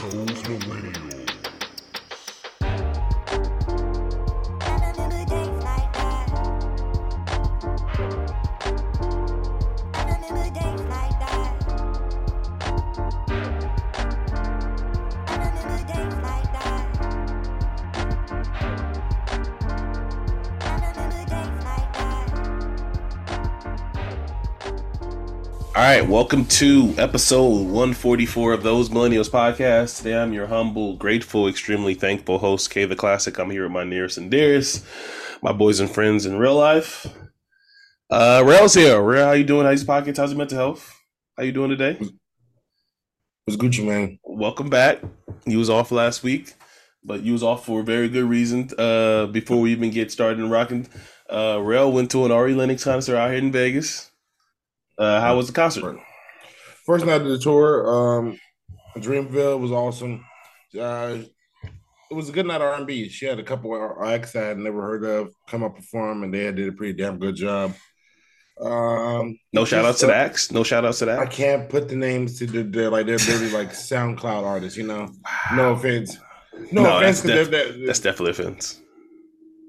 Those millennials. All right, welcome to episode 144 of Those Millennials podcast. Today I'm your humble, grateful, extremely thankful host, K the Classic. I'm here with my nearest and dearest, my boys and friends in real life. Uh Rail's here. Rail, how you doing? How's your pockets? How's your mental health? How you doing today? What's Gucci man? Welcome back. You was off last week, but you was off for a very good reason. Uh before we even get started and rocking, uh Rail went to an Ari Lennox concert out here in Vegas. Uh how was the concert? First night of the tour, um, Dreamville was awesome. Uh, it was a good night of R&B. She had a couple of acts I had never heard of come up perform, and they did a pretty damn good job. Um, No shout outs to the uh, acts. No shout outs to that. I can't put the names to the they're like they're really like SoundCloud artists, you know. No offense. No, No, offense, that's 'cause they're- they're- That's definitely offense.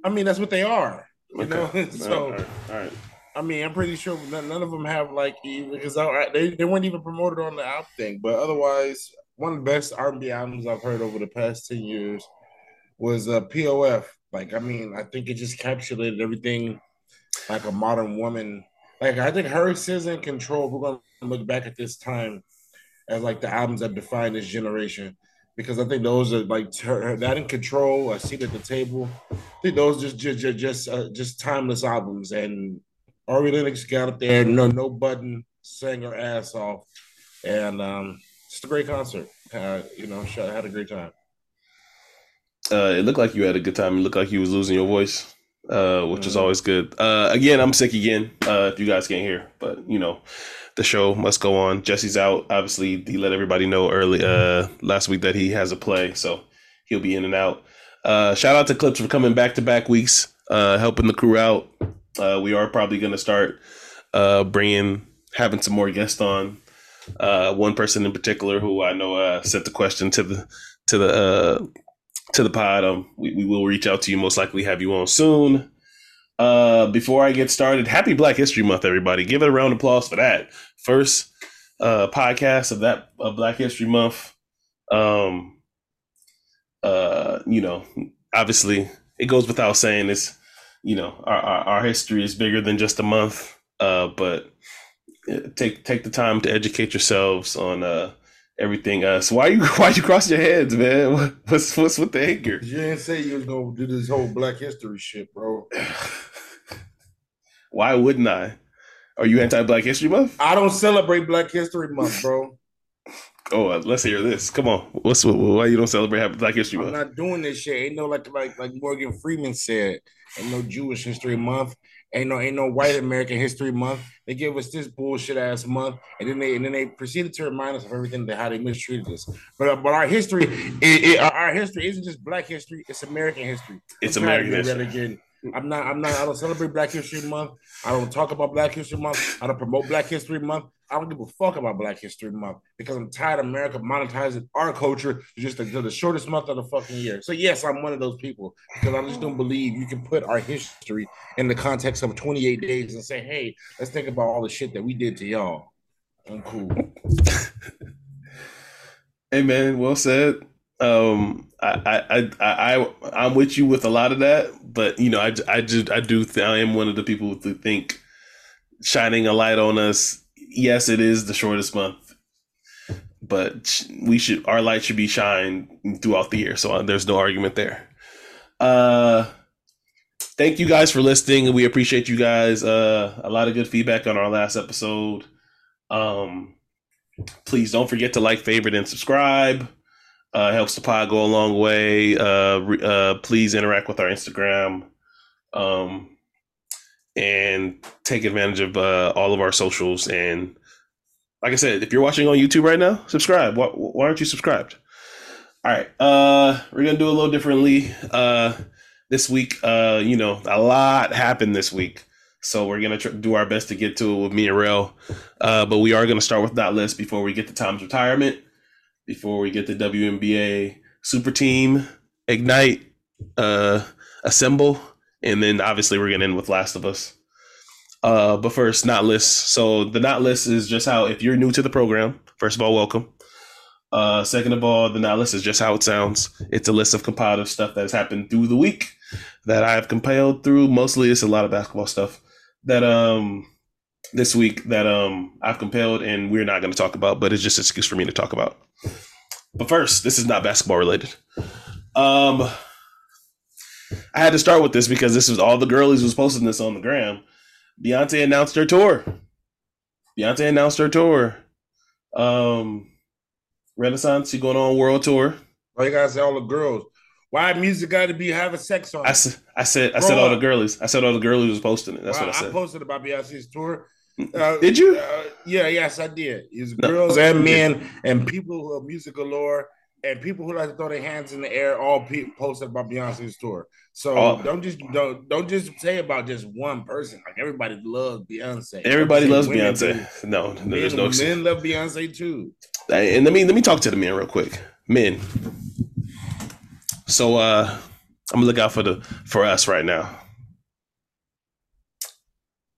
I mean that's what they are. You know, so all right, all right. I mean, I'm pretty sure none, of them have like because they they weren't even promoted on the album thing. But otherwise, one of the best R&B albums I've heard over the past ten years was uh, POF. Like, I mean, I think it just encapsulated everything like a modern woman. Like, I think her SZA and Control. We're gonna look back at this time as like the albums that define this generation. Because I think those are like her- that in control, a seat at the table. I think those just just just just, uh, just timeless albums. And Ari Lennox got up there, no no button, sang her ass off, and um, just a great concert. Uh, you know, I had a great time. Uh, it looked like you had a good time. It looked like you was losing your voice, uh, which is Mhm. always good. Uh, again, I'm sick again. Uh, if you guys can't hear, but you know, the show must go on. Jesse's out. Obviously, he let everybody know early uh, last week that he has a play, so he'll be in and out. Uh, shout out to Clips for coming back to back weeks, uh, helping the crew out. Uh, we are probably going to start uh, bringing having some more guests on. Uh, one person in particular who I know uh, sent the question to the to the uh, to the pod. Um, we, we will reach out to you. Most likely have you on soon. Uh, before I get started, happy Black History Month, everybody! Give it a round of applause for that first uh, podcast of that of Black History Month. Um, uh, you know, obviously, it goes without saying this. You know, our, our our history is bigger than just a month. Uh, but uh, take take the time to educate yourselves on uh everything. Uh, so why you why you cross your heads, man? What- What's what's with the anger? You didn't say you was gonna do this whole Black History shit, bro. Why wouldn't I? Are you anti Black History Month? I don't celebrate Black History Month, bro. Oh, uh, let's hear this. Come on. What's why you don't celebrate Black History Month? I'm not doing this shit. Ain't no like like like Morgan Freeman said. Ain't no Jewish History Month. Ain't no ain't no White American History Month. They give us this bullshit ass month, and then they and then they proceeded to remind us of everything that how they mistreated us. But uh, but our history, it, it, our history isn't just Black history. It's American history. It's American history. Again. I'm not. I'm not. I don't celebrate Black History Month. I don't talk about Black History Month. I don't promote Black History Month. I don't give a fuck about Black History Month because I'm tired of America monetizing our culture just the, to the shortest month of the fucking year. So yes, I'm one of those people because I just don't believe you can put our history in the context of 28 days and say, "Hey, let's think about all the shit that we did to y'all." I'm cool. Hey man, well said. Um, I, I, I, I, I'm with you with a lot of that, but you know, I, I just, I do, th- I am one of the people who think shining a light on us. Yes, it is the shortest month, but we should, our light should be shined throughout the year. So uh, there's no argument there. Uh, thank you guys for listening. We appreciate you guys. Uh, a lot of good feedback on our last episode. Um, please don't forget to like, favorite, and subscribe. Uh, helps the pod go a long way. Uh, uh, please interact with our Instagram, um, and take advantage of uh, all of our socials. And like I said, if you're watching on YouTube right now, subscribe. Why, why aren't you subscribed? All right, uh, we're gonna do a little differently uh, this week. You know, a lot happened this week, so we're gonna tr- do our best to get to it with me and. Uh, but we are gonna start with that list before we get to Tom's retirement. Before we get the WNBA super team ignite, uh, assemble, and then obviously we're gonna end with Last of Us. Uh, but first, not list. So the not list is just how if you're new to the program. First of all, welcome. Uh, second of all, the not list is just how it sounds. It's a list of compiled stuff that has happened through the week that I've compiled through. Mostly, it's a lot of basketball stuff that um this week that um I've compelled and we're not going to talk about, but it's just an excuse for me to talk about. But first, this is not basketball related. Um, I had to start with this because this was all the girlies was posting this on the gram. Beyonce announced her tour. Beyonce announced her tour. Um, Renaissance, she going on world tour. Why you gotta say all the girls? Why music got to be having sex on? I said, I said, I said all the girlies. I said all the girlies was posting it. That's well, what I said. I posted about Beyonce's tour. Uh, did you? Uh, yeah, yes, I did. It's no. girls and men and people who are music galore and people who like to throw their hands in the air. All people posted about Beyonce's tour. So oh. don't just don't don't just say about just one person. Like everybody loves Beyonce. Everybody loves Beyonce. no, no, there's no. Men love Beyonce too. And let me let me talk to the men real quick. Men. So uh I'm gonna look out for the for us right now.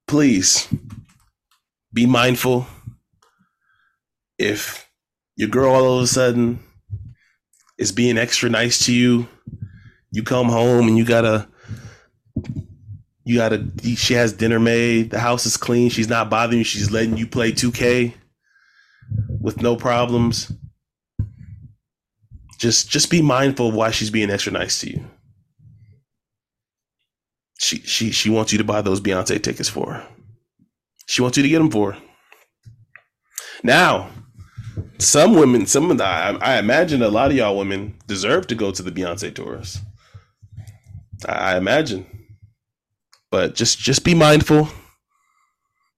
Please be mindful. If your girl all of a sudden is being extra nice to you you come home and you gotta you gotta she has dinner made the house is clean she's not bothering you she's letting you play 2k with no problems. Just just be mindful of why she's being extra nice to you. She she she wants you to buy those beyonce tickets for her she wants you to get them for her now some women some of the I, I imagine a lot of y'all women deserve to go to the beyonce tours I imagine. But just just be mindful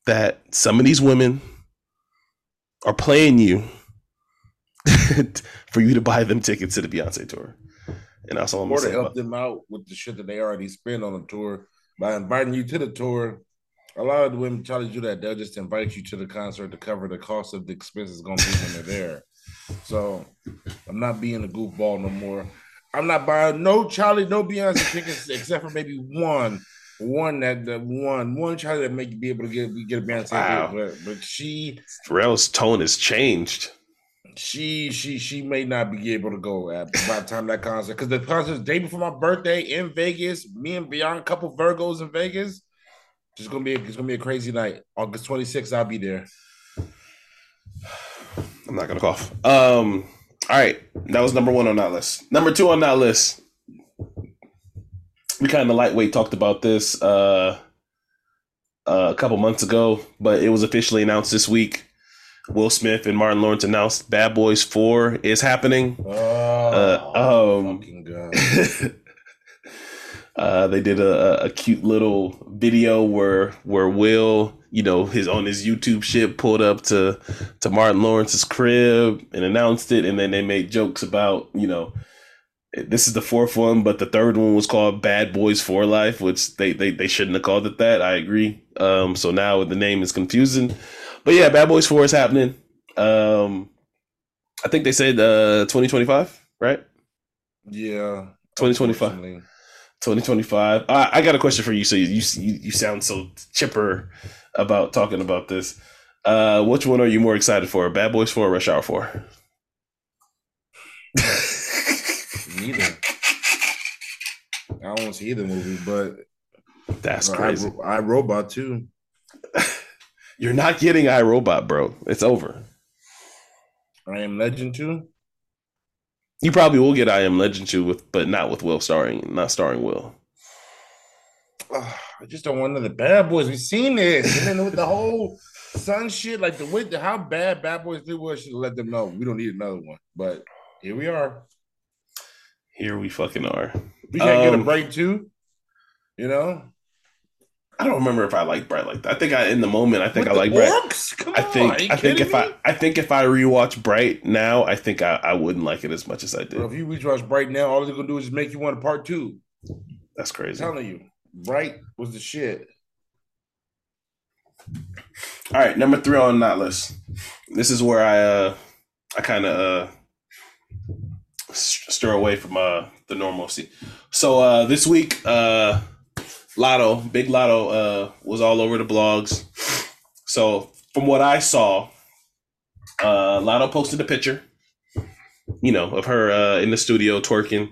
that some of these women are playing you for you to buy them tickets to the Beyonce tour. And that's all I'm or to help them out with the shit that they already spend on the tour by inviting you to the tour. A lot of the women try to do that. They'll just invite you to the concert to cover the cost of the expenses going to be when they're there. So I'm not being a goofball no more. I'm not buying no Charlie, no Beyonce tickets except for maybe one. One that the one one Charlie that make you be able to get get a Beyonce, wow. but but she Pharrell's tone has changed. She she she may not be able to go at by the time that concert because the concert's day before my birthday in Vegas. Me and Beyond, a couple Virgos in Vegas. It's gonna be it's gonna be a crazy night. August 26th, I'll be there. I'm not gonna cough. Um all right, that was number one on that list. Number two on that list, we kind of lightweight talked about this uh, uh, a couple months ago, but it was officially announced this week. Will Smith and Martin Lawrence announced Bad Boys Four is happening. Oh, uh, um, uh, they did a, a cute little video where where Will you know, his on his YouTube shit pulled up to to Martin Lawrence's crib and announced it, and then they made jokes about, you know, this is the fourth one, but the third one was called Bad Boys for Life, which they they, they shouldn't have called it that. I agree. Um, so now the name is confusing, but yeah, Bad Boys Four is happening. Um, I think they said uh 2025, right? Yeah, 2025. 2025. I, I got a question for you. So you, you you sound so chipper about talking about this. Uh, which one are you more excited for? Bad Boys Four or Rush Hour Four? Neither. I don't want to see either movie, but that's crazy. I, I Robot too. You're not getting I Robot, bro. It's over. I am Legend too. You probably will get I Am Legend too, with but not with Will starring, not starring Will. I just don't want another Bad Boys. We've seen this, and then with the whole son shit, like the way the, how bad Bad Boys did was, should let them know we don't need another one. But here we are. Here we fucking are. We can't um, get a um, break too. You know. I don't remember if I like Bright like that. I think I in the moment I think With I like Bright. I think I think if me? I I think if I rewatch Bright now, I think I, I wouldn't like it as much as I did. Well, if you rewatch Bright now, all they're gonna do is make you want a part two. That's crazy. I'm telling you. Bright was the shit. All right, number three on that list. This is where I uh I kind of uh stir away from uh the normalcy. So uh this week, uh Lotto, Big Lotto, uh was all over the blogs. So from what I saw, uh Lotto posted a picture, you know, of her uh in the studio twerking,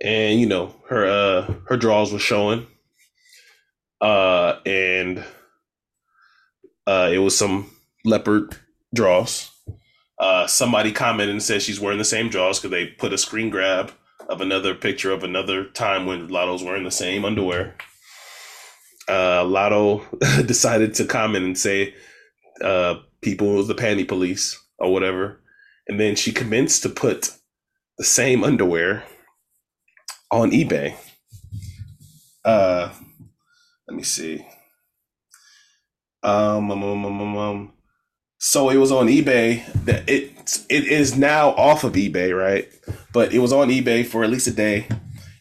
and you know her uh her draws were showing, uh and uh it was some leopard draws. Uh, somebody commented and said she's wearing the same draws because they put a screen grab of another picture of another time when Lotto's wearing the same underwear. Uh, Lotto decided to comment and say uh, people was the panty police or whatever. And then she commenced to put the same underwear on eBay. Uh, let me see. Um, um, um, um, um, so it was on eBay. That it it is now off of eBay, right? But it was on eBay for at least a day,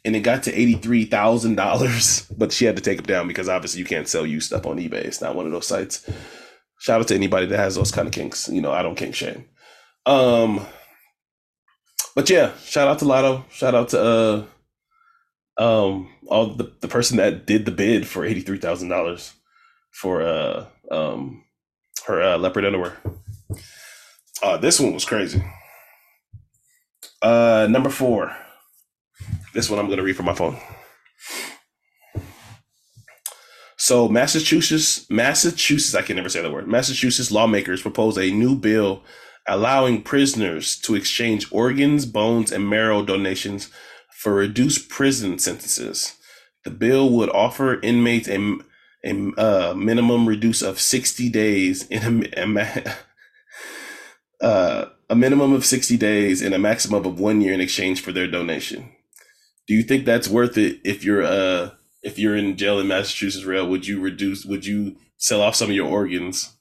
and it got to eighty three thousand dollars. But she had to take it down because obviously you can't sell used stuff on eBay. It's not one of those sites. Shout out to anybody that has those kind of kinks. You know, I don't kink shame. Um, but yeah, shout out to Lotto. Shout out to uh, um, all the the person that did the bid for eighty three thousand dollars for uh um her uh, leopard underwear. Uh, this one was crazy. Uh, number four. This one I'm going to read from my phone. So, Massachusetts, Massachusetts, I can never say that word. Massachusetts lawmakers propose a new bill allowing prisoners to exchange organs, bones, and marrow donations for reduced prison sentences. The bill would offer inmates a a uh, minimum reduce of 60 days in a, a, uh, a minimum of 60 days and a maximum of one year in exchange for their donation. Do you think that's worth it if you're uh if you're in jail in Massachusetts rail, would you reduce would you sell off some of your organs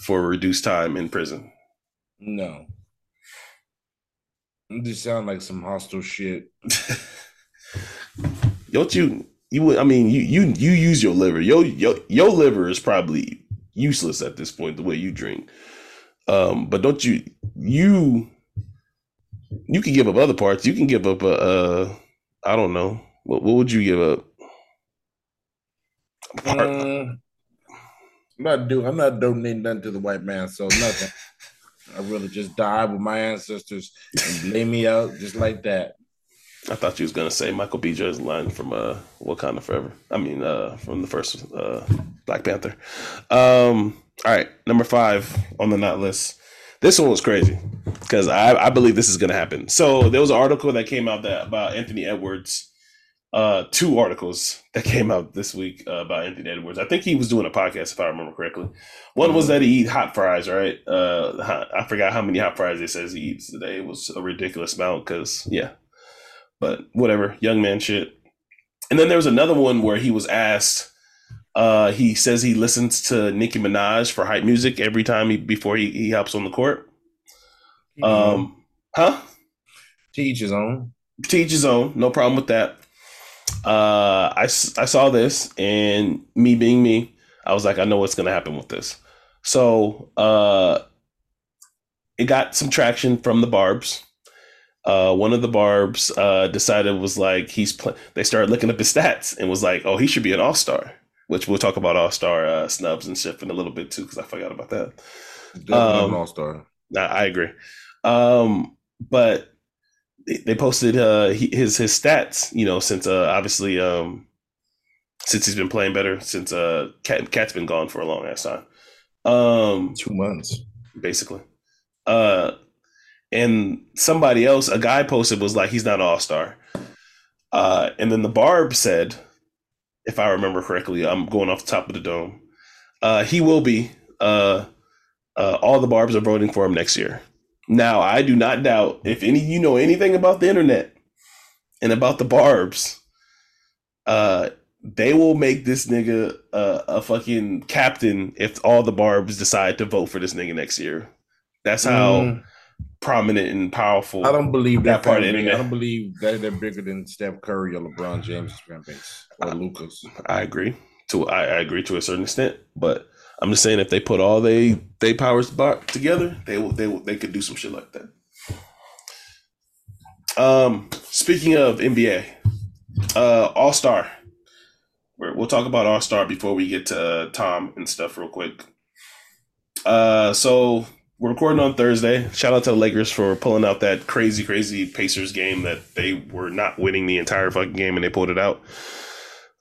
for reduced time in prison? No. Just sound like some hostile shit. Don't you you would I mean you you you use your liver. Your your your liver is probably useless at this point the way you drink. Um, but don't you you you can give up other parts. You can give up a, a I don't know. What what would you give up? Mm, I'm not doing I'm not donating nothing to the white man, so nothing. I really just died with my ancestors and lay me out just like that. I thought you was gonna say Michael B. Jordan's line from uh Wakanda Forever. I mean, uh from the first uh Black Panther. Um, all right, number five on the not list. This one was crazy because I, I believe this is gonna happen. So there was an article that came out that about Anthony Edwards. Uh, two articles that came out this week uh, about Anthony Edwards. I think he was doing a podcast, if I remember correctly. One was that he eat hot fries, right? Uh, I forgot how many hot fries he says he eats today. It was a ridiculous amount because, yeah, but whatever, young man shit. And then there was another one where he was asked. Uh, he says he listens to Nicki Minaj for hype music every time he before he, he hops on the court. Um, huh? Teach his own. Teach his own. No problem with that. Uh, I, I saw this and me being me, I was like, I know what's gonna happen with this. So uh, it got some traction from the Barbs uh, one of the barbs uh, decided was like he's pl- they started looking up his stats and was like oh he should be an all-star which we'll talk about all-star uh, snubs and shit in a little bit too because i forgot about that. Um, all-star. I, I agree. Um, but they posted uh, his his stats you know since uh, obviously um, since he's been playing better since uh KAT KAT's been gone for a long ass time. Um two months. basically. Uh and somebody else, a guy posted was like, he's not all star. Uh, and then the Barb said, if I remember correctly, I'm going off the top of the dome. Uh, he will be. Uh, uh, all the Barbs are voting for him next year. Now, I do not doubt if any you know anything about the internet and about the Barbs, uh, they will make this nigga a fucking captain if all the Barbs decide to vote for this nigga next year. That's how. Mm prominent and powerful. I don't believe that part of it. I don't believe that they're bigger than Steph Curry or LeBron James' fan base or I, Lucas. I agree to I, I, agree to a certain extent, but I'm just saying if they put all they they powers together, they will they will, they could do some shit like that. Um, speaking of NBA, uh, All Star. We'll talk about All Star before we get to uh, Tom and stuff real quick. Uh, so we're recording on Thursday. Shout out to the Lakers for pulling out that crazy, crazy Pacers game that they were not winning the entire fucking game and they pulled it out.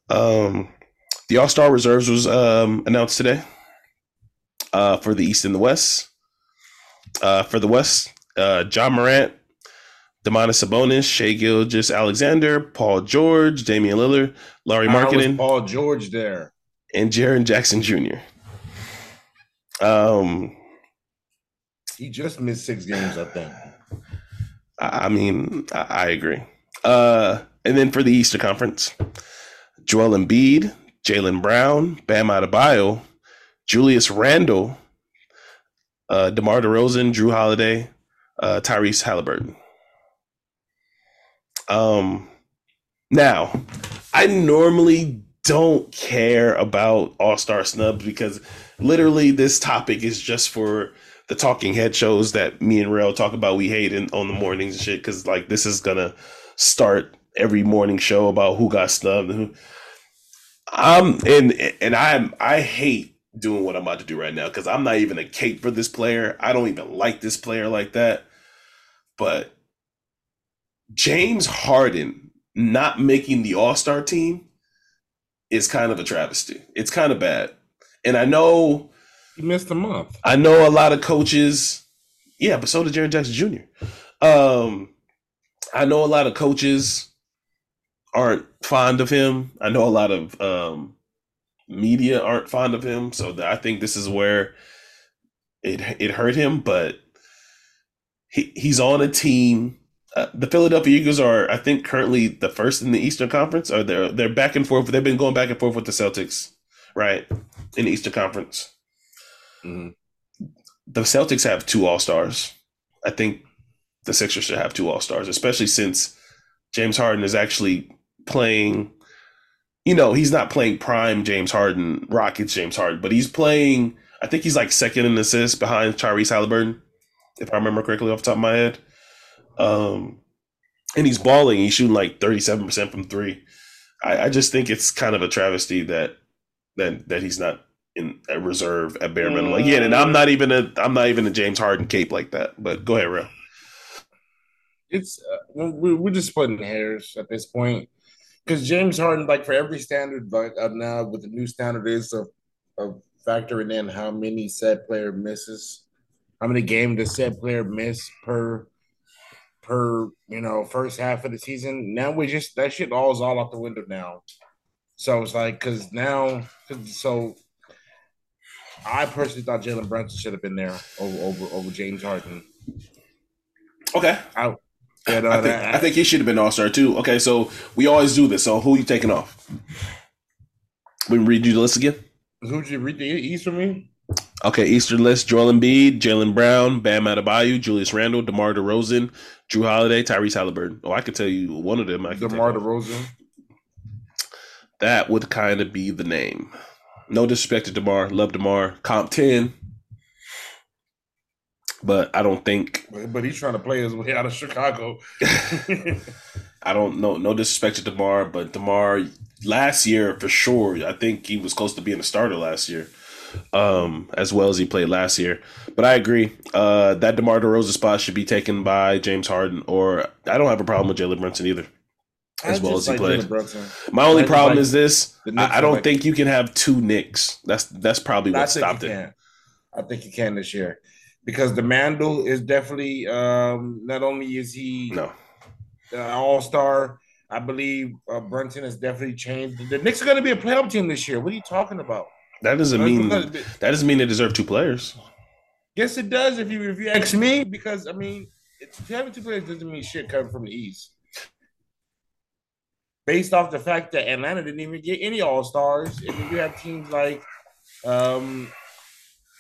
Um, the All Star reserves was um, announced today. Uh, for the East and the West. Uh, for the West, uh, Ja Morant, Domantas Sabonis, Shai Gilgeous-Alexander, Paul George, Damian Lillard, Larry Markkanen, Paul George there, and Jaren Jackson Jr. Um, he just missed six games, I think. I mean, I, I agree. Uh, and then for the Easter Conference, Joel Embiid, Jaylen Brown, Bam Adebayo, Julius Randle, uh, DeMar DeRozan, Jrue Holiday, uh, Tyrese Halliburton. Um, now, I normally don't care about All Star snubs because literally this topic is just for the talking head shows that me and Rail talk about we hate in, on the mornings and shit because like this is gonna start every morning show about who got snubbed and who. I'm and and I am I hate doing what I'm about to do right now because I'm not even a cape for this player. I don't even like this player like that. But James Harden not making the All Star team is kind of a travesty. It's kind of bad. And I know he missed a month. I know a lot of coaches. Yeah, but so did Jaren Jackson Jr. Um, I know a lot of coaches aren't fond of him. I know a lot of um, media aren't fond of him. So I think this is where it it hurt him. But he he's on a team. Uh, the Philadelphia Eagles are, I think, currently the first in the Eastern Conference. Or they're they're back and forth. They've been going back and forth with the Celtics, right, in the Eastern Conference. Mm-hmm. The Celtics have two All Stars. I think the Sixers should have two All Stars, especially since James Harden is actually playing you know, he's not playing prime James Harden, Rockets James Harden, but he's playing. I think he's like second in assists behind Tyrese Halliburton, if I remember correctly off the top of my head. Um, and he's balling. He's shooting like thirty seven percent from three. I, I, just think it's kind of a travesty that that that he's not in a reserve at bare minimum again. And I'm not even a I'm not even a James Harden cape like that. But go ahead, real. It's uh, we're just splitting hairs at this point because James Harden, like for every standard, but uh, now with the new standard is of, of factoring in how many said player misses, how many games the said player miss per per you know first half of the season. Now we just that shit all is all out the window now. So it's like because now, cause, so I personally thought Jalen Brunson should have been there over over over James Harden. Okay, I I, uh, think, I think he should have been All Star too. Okay, so we always do this. So who are you taking off? We read you the list again. Who'd you read the East for me? Okay, Eastern list: Joel Embiid, Jaylen Brown, Bam Adebayo, Julius Randle, DeMar DeRozan, Jrue Holiday, Tyrese Halliburton. Oh, I could tell you one of them. I DeMar DeRozan. That would kind of be the name. No disrespect to DeMar, love DeMar. Comp ten, but I don't think. But, he's trying to play his way out of Chicago. I don't know. No disrespect to Demar, but Demar last year for sure. I think he was close to being a starter last year, um, as well as he played last year. But I agree uh, that Demar Derozan spot should be taken by James Harden, or I don't have a problem with Jalen Brunson either. As well as he like played. My only problem like is this: I, I, don't like, think you can have two Knicks. That's that's probably what stopped it. I think you can this year because the Mandel is definitely um, not only is he no uh, all star. I believe uh, Brunson has definitely changed. The Knicks are going to be a playoff team this year. What are you talking about? That doesn't mean that doesn't mean they deserve two players. Yes, it does. If you if you ask me, because I mean, having two players doesn't mean shit coming from the East. Based off the fact that Atlanta didn't even get any All Stars, and you have teams like um,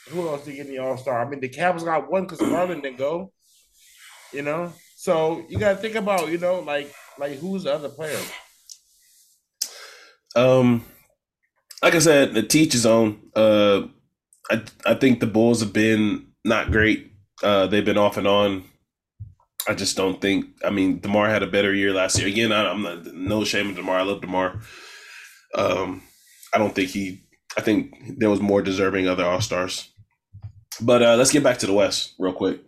who else did get the All Star? I mean, the Cavs got one because Marlon didn't go. You know, so you got to think about you know like like who's the other player. Um, like I said, the teach is on. Uh, I I think the Bulls have been not great. Uh, they've been off and on. I just don't think. I mean, Demar had a better year last year. Again, I, am not no shame of Demar. I love Demar. Um, I don't think he. I think there was more deserving other All Stars. But uh, let's get back to the West real quick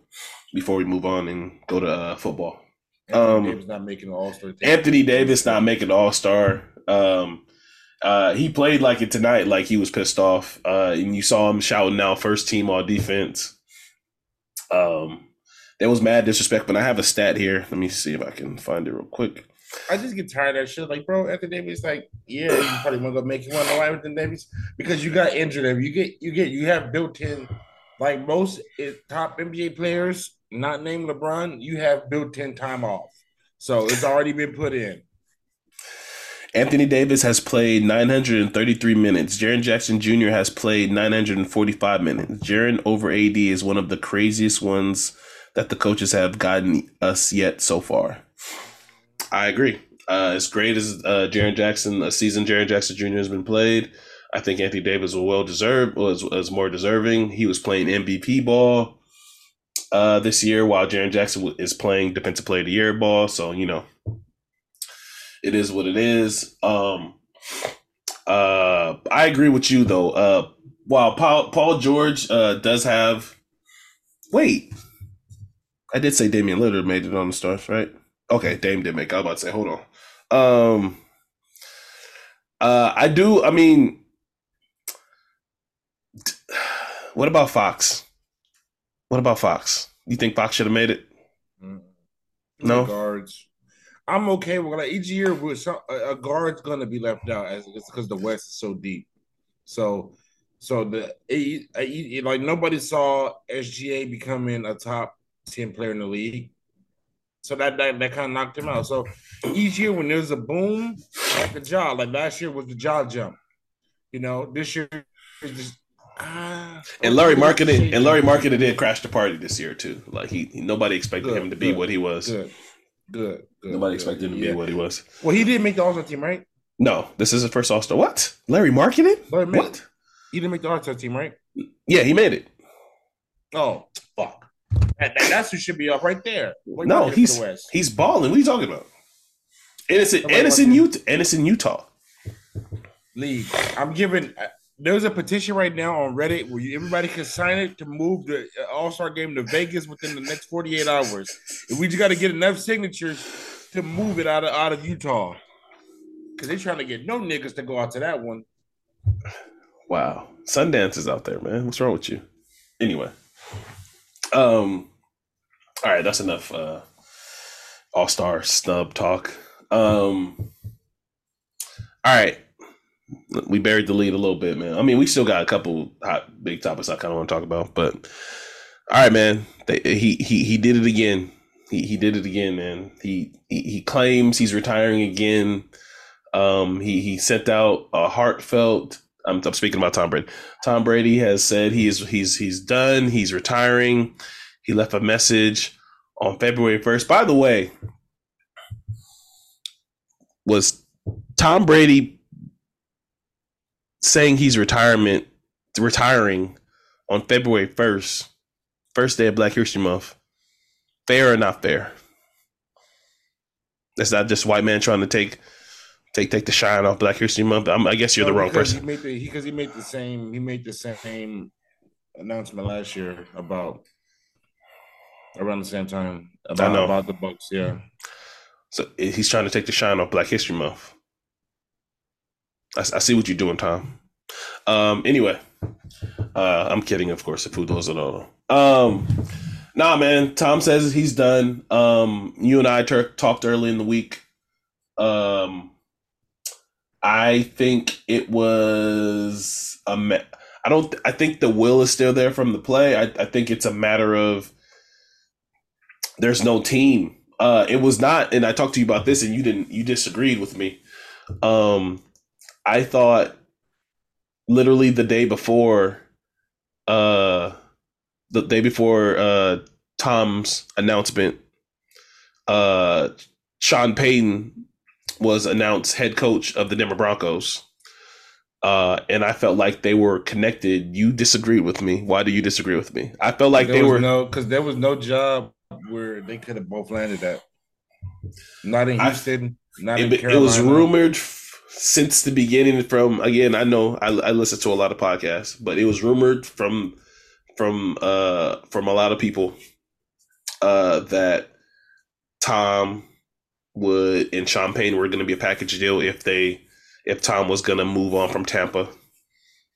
before we move on and go to uh, football. Anthony um, Davis not making an All Star. Anthony Davis not making an All Star. Um, uh, he played like it tonight, like he was pissed off, uh, and you saw him shouting out first team all defense. Um, there was mad disrespect, but I have a stat here. Let me see if I can find it real quick. I just get tired of that shit. Like, bro, Anthony Davis, like, yeah, you probably want to go make to lie with the Davis because you got injured. You get, you get, you have built in, like most top NBA players, not named LeBron, you have built in time off, so it's already been put in. Anthony Davis has played 933 minutes. Jaren Jackson Jr. has played 945 minutes. Jaren over AD is one of the craziest ones that the coaches have gotten us yet so far. I agree. Uh, as great as uh, Jaren Jackson, a season Jaren Jackson Jr. has been played, I think Anthony Davis was well deserved, was was more deserving. He was playing MVP ball uh, this year, while Jaren Jackson is playing Defensive Player of the Year ball. So you know, it is what it is. Um, uh, I agree with you though. Uh, while Paul Paul George uh, does have, wait, I did say Damian Lillard made it on the stars, right? Okay, Dame did make. I was about to say, hold on. Um, uh, I do. I mean, what about Fox? What about Fox? You think Fox should have made it? Mm. No guards. I'm okay with like each year with some, a guard's gonna be left out as because the West is so deep. So, so the it, like nobody saw SGA becoming a top 10 player in the league. So that, that that kind of knocked him out. So each year when there's a boom at the job, like last year was the Ja jump. You know, this year is just uh, and Lauri Markkanen and Lauri Markkanen did crash the party this year too. Like he, nobody expected good, him to be good, what he was. Good, good. good nobody expected him to yeah. be what he was. Well, he didn't make the All Star team, right? No, this is his first All Star. What? Larry? Larry what? He didn't make the All Star team, right? Yeah, he made it. Oh! That, that, that's who should be up right there. No, he's he's balling. What are you talking about? and Innocent, innocent Utah, innocent Utah league. I'm giving. Uh, there's a petition right now on Reddit where you, everybody can sign it to move the uh, All Star game to Vegas within the next 48 hours. And we just got to get enough signatures to move it out of out of Utah because they're trying to get no niggas to go out to that one. Wow, Sundance is out there, man. What's wrong with you? Anyway. Um. All right, that's enough. Uh, All Star snub talk. Um. All right, we buried the lead a little bit, man. I mean, we still got a couple hot big topics I kind of want to talk about, but all right, man. They, he he he did it again. He he did it again, man. He he, he claims he's retiring again. Um, he he sent out a heartfelt I'm, I'm speaking about Tom Brady. Tom Brady has said he's he's he's done. He's retiring. He left a message on February 1st. By the way, was Tom Brady saying he's retirement retiring on February 1st, first day of Black History Month, fair or not fair? That's not just white man trying to take take take the shine off Black History Month. I'm, i guess you're no, the wrong person. He made the because he, he, made the same he made the same announcement last year about around the same time about about the books. Yeah. So he's trying to take the shine off Black History Month. I, I see what you're doing, Tom. Um. Anyway, uh, I'm kidding, of course. If who knows it all. Um. Nah, man. Tom says he's done. Um. You and I ter- talked early in the week. Um I think it was a. Ma- I don't. I think the will is still there from the play. I, I think it's a matter of there's no team. Uh, it was not, and I talked to you about this, and you didn't. You disagreed with me. Um, I thought literally the day before, uh, the day before uh Tom's announcement, uh, Sean Payton was announced head coach of the Denver Broncos. Uh, and I felt like they were connected. You disagreed with me. Why do you disagree with me? I felt like there they were no because there was no job where they could have both landed at. Not in Houston, I, not it, in Carolina. It was rumored since the beginning. From again, I know I, I listen to a lot of podcasts, but it was rumored from from uh from a lot of people uh that Tom would and Champagne were going to be a package deal if they if Tom was going to move on from Tampa.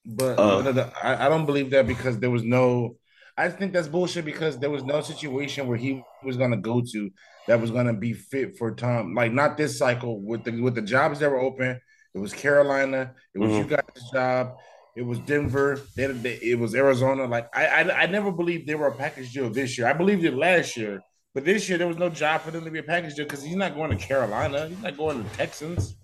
But uh, I, I don't believe that because there was no. I think that's bullshit because there was no situation where he was going to go to that was going to be fit for Tom. Like not this cycle with the with the jobs that were open. It was Carolina. It was mm-hmm. you guys' job. It was Denver. They, they, it was Arizona. Like I, I, I never believed they were a package deal this year. I believed it last year, but this year there was no job for them to be a package deal because he's not going to Carolina. He's not going to Texans.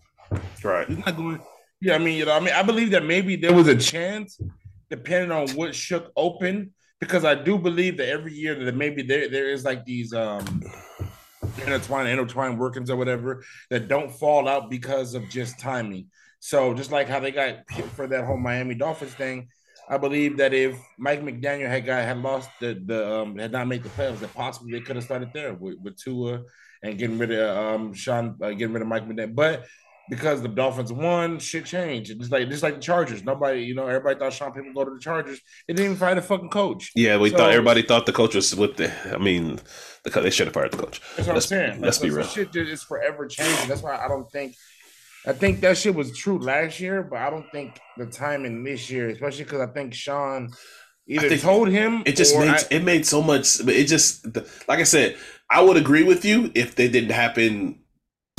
Right. He's not going. Yeah, I mean, you know, I mean, I believe that maybe there was a chance, depending on what shook open, because I do believe that every year that maybe there there is like these um intertwined intertwined workings or whatever that don't fall out because of just timing. So just like how they got for that whole Miami Dolphins thing, I believe that if Mike McDaniel had got had lost the the um, had not made the playoffs, that possibly they could have started there with, with Tua and getting rid of um Sean, uh, getting rid of Mike McDaniel. But because the Dolphins won, shit changed. It's like just like the Chargers. Nobody, you know, everybody thought Sean Payton would go to the Chargers. They didn't even find a fucking coach. Yeah, we so, thought everybody thought the coach was with the. I mean, the they should have fired the coach. That's what let's, I'm saying. Let's like, be real. Shit is forever changing. That's why I don't think. I think that shit was true last year, but I don't think the timing this year, especially because I think Sean either told him. It just made I, it made so much. But it just like I said, I would agree with you if they didn't happen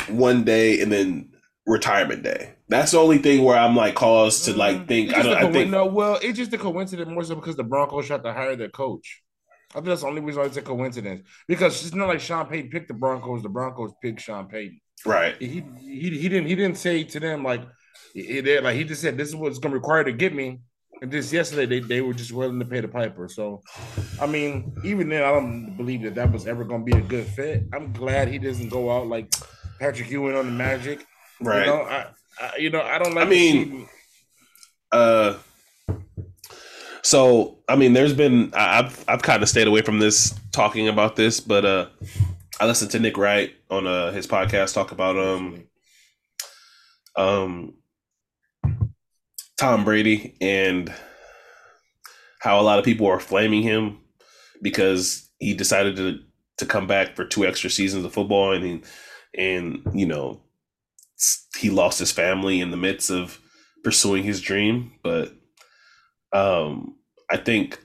one day and then retirement day. That's the only thing where I'm like caused to like mm, think. I don't. I think no. Well, it's just a coincidence more so because the Broncos tried to hire their coach. I think that's the only reason why it's a coincidence because it's not like Sean Payton picked the Broncos. The Broncos picked Sean Payton. Right. He he, he didn't he didn't say to them like he, like he just said this is what's going to require to get me. And just yesterday they, they were just willing to pay the piper. So, I mean, even then, I don't believe that that was ever going to be a good fit. I'm glad he doesn't go out like Patrick Ewing on the Magic Right. You know, I, I you know, I don't like. I mean, uh, so I mean, there's been I've I've kind of stayed away from this talking about this, but uh, I listened to Nick Wright on uh his podcast talk about um um Tom Brady and how a lot of people are flaming him because he decided to to come back for two extra seasons of football and he, and you know he lost his family in the midst of pursuing his dream. But um, I think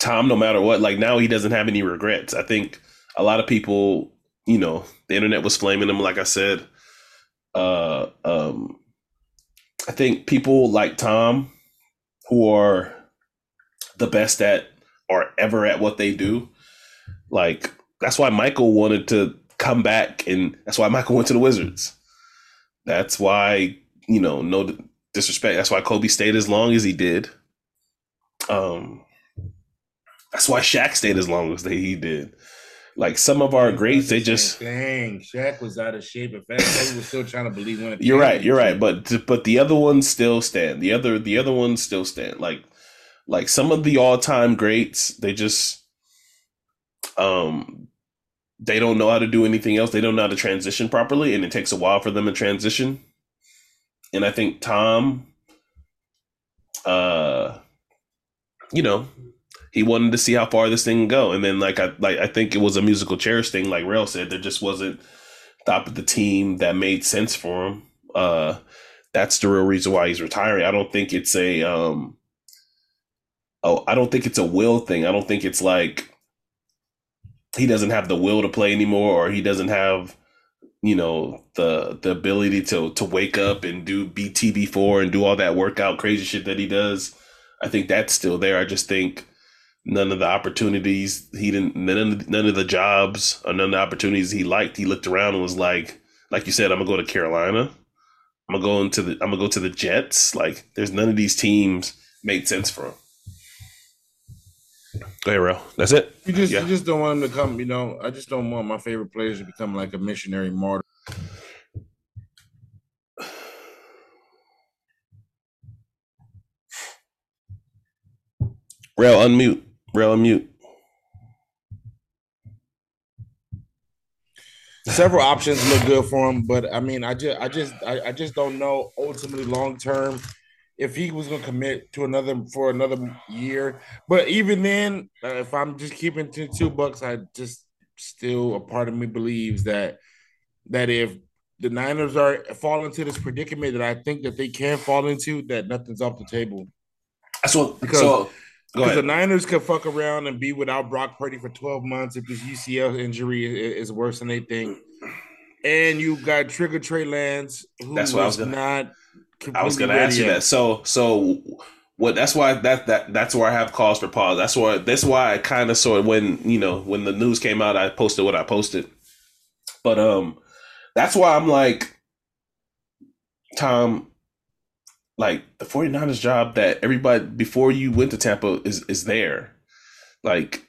Tom, no matter what, like now he doesn't have any regrets. I think a lot of people, you know, the internet was flaming him, like I said. Uh, um, I think people like Tom, who are the best at or ever at what they do, like that's why Michael wanted to come back, and that's why Michael went to the Wizards. That's why you know, no disrespect. That's why Kobe stayed as long as he did. Um, that's why Shaq stayed as long as they, he did. Like some of our greats, they just dang. Shaq was out of shape. If Kobe was still trying to believe one. it. You're right. You're right. But but the other ones still stand. The other the other ones still stand. Like like some of the all time greats, they just um they don't know how to do anything else. They don't know how to transition properly, and it takes a while for them to transition. And I think Tom, uh, you know, he wanted to see how far this thing go, and then like I like I think it was a musical chairs thing. Like Rail said, there just wasn't top of the team that made sense for him. Uh, that's the real reason why he's retiring. I don't think it's a um. Oh, I don't think it's a will thing. I don't think it's like he doesn't have the will to play anymore or he doesn't have you know the the ability to to wake up and do BTB4 and do all that workout crazy shit that he does. I think that's still there. I just think none of the opportunities he didn't none of, none of the jobs or none of the opportunities he liked. He looked around and was like, like you said, I'm gonna go to Carolina. I'm gonna go into the I'm gonna go to the Jets. Like, there's none of these teams made sense for him. Go ahead, Real. That's it. You just yeah. you just don't want them to come. You know, I just don't want my favorite players to become like a missionary martyr. Real unmute. Real unmute. several options look good for him, but I mean, I just, I just, I, I just don't know ultimately long term if he was going to commit to another for another year. But even then, uh, if I'm just keeping to two bucks, I just still a part of me believes that that if the Niners are fall into this predicament that I think that they can fall into, that nothing's off the table. So because so, because the Niners could fuck around and be without Brock Purdy for 12 months if his UCL injury is, worse than they think. And you got Trigger Trey Lance, who That's what I was gonna, not. I was going to ask you that. So, so what? That's why that that that's where I have cause for pause. That's why that's why I kind of sort of when you know when the news came out, I posted what I posted. But um, that's why I'm like, Tom, like the 49ers job that everybody before you went to Tampa is is there. Like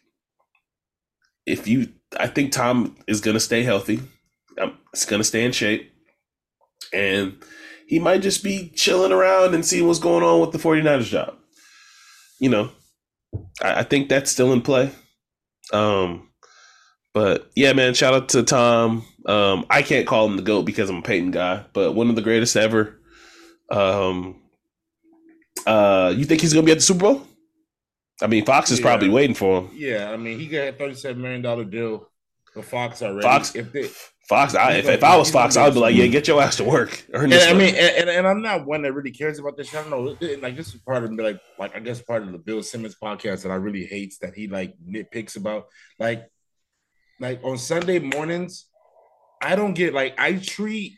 if you I think Tom is going to stay healthy. Um, it's going to stay in shape. And he might just be chilling around and seeing what's going on with the 49ers job. You know, I, I think that's still in play. Um but yeah, man, shout out to Tom. Um, I can't call him the GOAT because I'm a Peyton guy, but one of the greatest ever. Um, uh, you think he's gonna be at the Super Bowl? I mean, Fox is yeah. probably waiting for him. Yeah, I mean, he got a thirty-seven million dollar deal with Fox already. Fox, if they, Fox, I, if, if I was Fox, I would be like, yeah, get your ass to work. And, I mean, and, and, I'm not one that really cares about this. I don't know, like this is part of me, like, like I guess part of the Bill Simmons podcast that I really hates that he like nitpicks about. Like, like on Sunday mornings, I don't get like I treat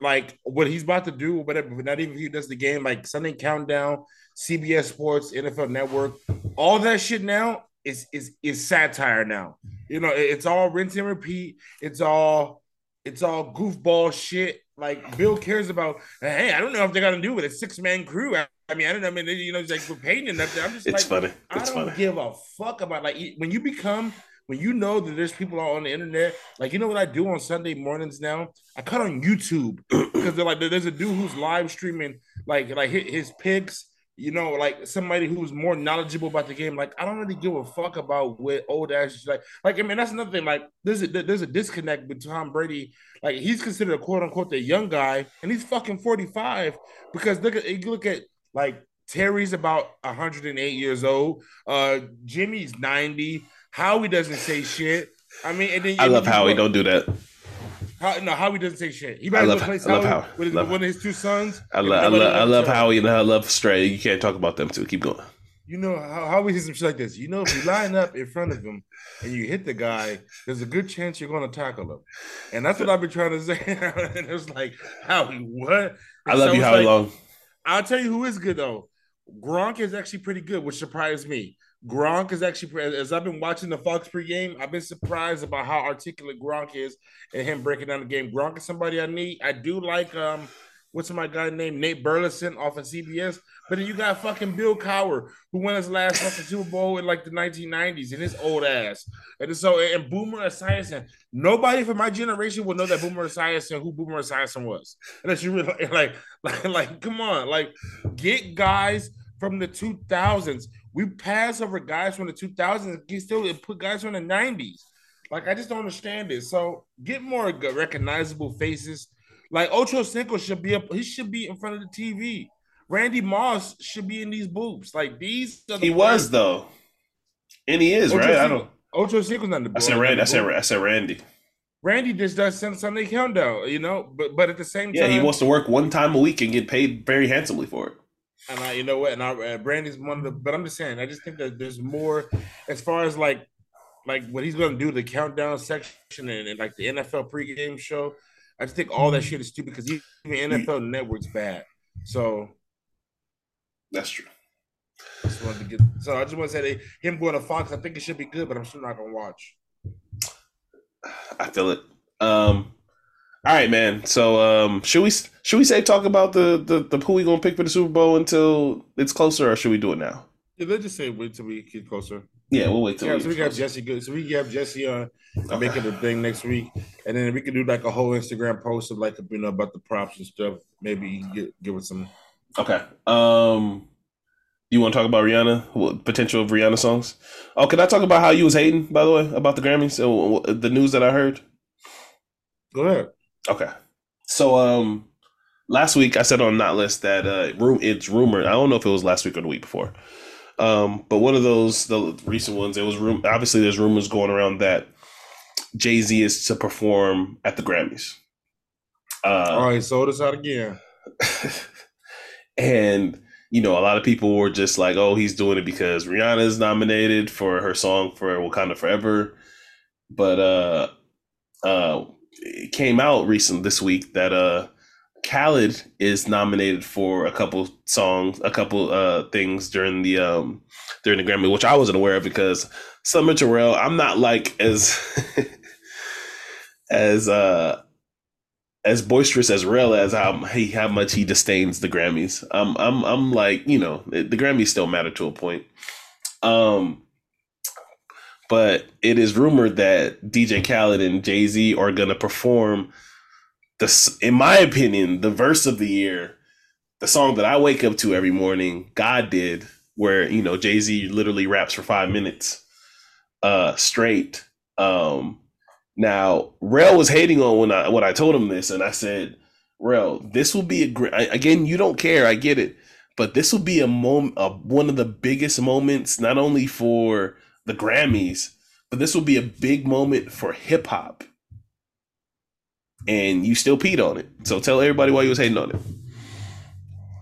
like what he's about to do, whatever, but not even if he does the game, like Sunday Countdown, CBS Sports, NFL Network, all that shit now is is is satire now. You know, it's all rinse and repeat. It's all it's all goofball shit. Like Bill cares about. Hey, I don't know if they're gonna do with a six man crew. I, I, mean, I don't know. I mean, you know, it's like we're paying and I'm just it's like, funny. It's I don't funny. give a fuck about like when you become when you know that there's people on the internet, like you know what I do on Sunday mornings now? I cut on YouTube because they're like there's a dude who's live streaming like like his picks. You know, like somebody who's more knowledgeable about the game. Like I don't really give a fuck about what old ass like. Like I mean, that's another thing. Like there's a there's a disconnect with Tom Brady. Like he's considered a quote unquote the young guy, and he's fucking 45. Because look at you look at like Terry's about 108 years old. Uh Jimmy's 90. Howie doesn't say shit. I mean, and then I love Howie. Don't do that. How, no, Howie doesn't say shit. He might love, Howie, love Howie with love, one of his two sons. I, lo- I, lo- I love Howie and I love Stray. You can't talk about them too. Keep going. You know how Howie says some shit like this. You know, if you line up in front of him and you hit the guy, there's a good chance you're going to tackle him. And that's what I've been trying to say. and it was like, Howie, what? And I love so you, Howie like, Long. I'll tell you who is good though. Gronk is actually pretty good, which surprised me. Gronk is actually, as I've been watching the Fox pregame, I've been surprised about how articulate Gronk is and him breaking down the game. Gronk is somebody I need. I do like, um, what's my guy named Nate Burleson off of CBS. But then you got fucking Bill Cowher, who won his last fucking Super Bowl in like the 1990s and his old ass. And so, and Boomer Esiason. Nobody from my generation would know that Boomer Esiason, who Boomer Esiason was. Unless you really like, like, like, come on, like, get guys from the 2000s. We pass over guys from the 2000s. You still put guys from the 90s. Like I just don't understand it. So get more recognizable faces. Like Ocho Cinco should be up. He should be in front of the TV. Randy Moss should be in these booths. Like these. The he was though, and he is Ocho right. Cinco, I don't. Ocho Cinco's not the. I said Randy. I said I said Randy. Randy just does Sunday countdown, you know, but but at the same time, yeah, he wants to work one time a week and get paid very handsomely for it. And I, you know what? And I, uh, Brandy's one of the. But I'm just saying, I just think that there's more as far as like, like what he's going to do the countdown section and, and, like the NFL pregame show. I just think all that shit is stupid because even NFL Network's bad. So that's true. I just wanted to get. So I just want to say that him going to Fox, I think it should be good, but I'm still not going to watch. I feel it. Um, all right, man. So um, should we should we say talk about the the, the who we gonna pick for the Super Bowl until it's closer, or should we do it now? Yeah, let's just say wait till we get closer. Yeah, we'll wait till. Yeah, we so we got Jesse good. So we have Jesse on okay. make it a thing next week, and then we can do like a whole Instagram post of like you know about the props and stuff. Maybe get give it some. Okay. Um. You want to talk about Rihanna? What, potential of Rihanna songs? Oh, can I talk about how you was hating, by the way, about the Grammys? Uh, the news that I heard. Go ahead. Okay. So um last week I said on not list that uh room it's rumored. I don't know if it was last week or the week before. Um, but one of those the recent ones, it was room obviously there's rumors going around that Jay-Z is to perform at the Grammys. Uh all right, sold us out again. and you know, a lot of people were just like, "Oh, he's doing it because Rihanna is nominated for her song for Wakanda Forever." But uh, uh, it came out recent this week that uh, Khaled is nominated for a couple songs, a couple uh things during the um during the Grammy, which I wasn't aware of because Summer Terrell, I'm not like as as uh as boisterous as real as how he how much he disdains the Grammys. I'm I'm I'm like you know the Grammys still matter to a point. Um, but it is rumored that DJ Khaled and Jay Z are gonna perform the in my opinion the verse of the year, the song that I wake up to every morning. God did where you know Jay Z literally raps for five minutes, uh, straight. Um, now, Rel was hating on when I when I told him this, and I said, "Rel, this will be a great. Again, you don't care, I get it, but this will be a moment, one of the biggest moments, not only for the Grammys, but this will be a big moment for hip hop." And you still peed on it. So tell everybody why you was hating on it.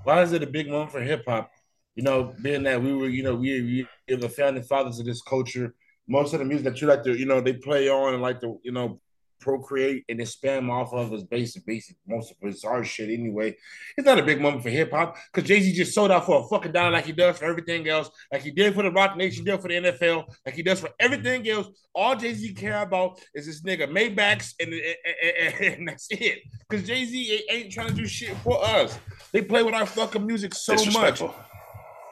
Why is it a big moment for hip hop? You know, being that we were, you know, we, are the founding fathers of this culture most of the music that you like to, you know, they play on and like to, you know, procreate and then spam off of is basic, basic, most of it's our shit anyway. It's not a big moment for hip hop because Jay Z just sold out for a fucking dollar like he does for everything else, like he did for the Roc Nation, did for the NFL, like he does for everything else. All Jay Z care about is this nigga Maybachs and, and, and, and that's it. Because Jay Z ain't trying to do shit for us. They play with our fucking music so much.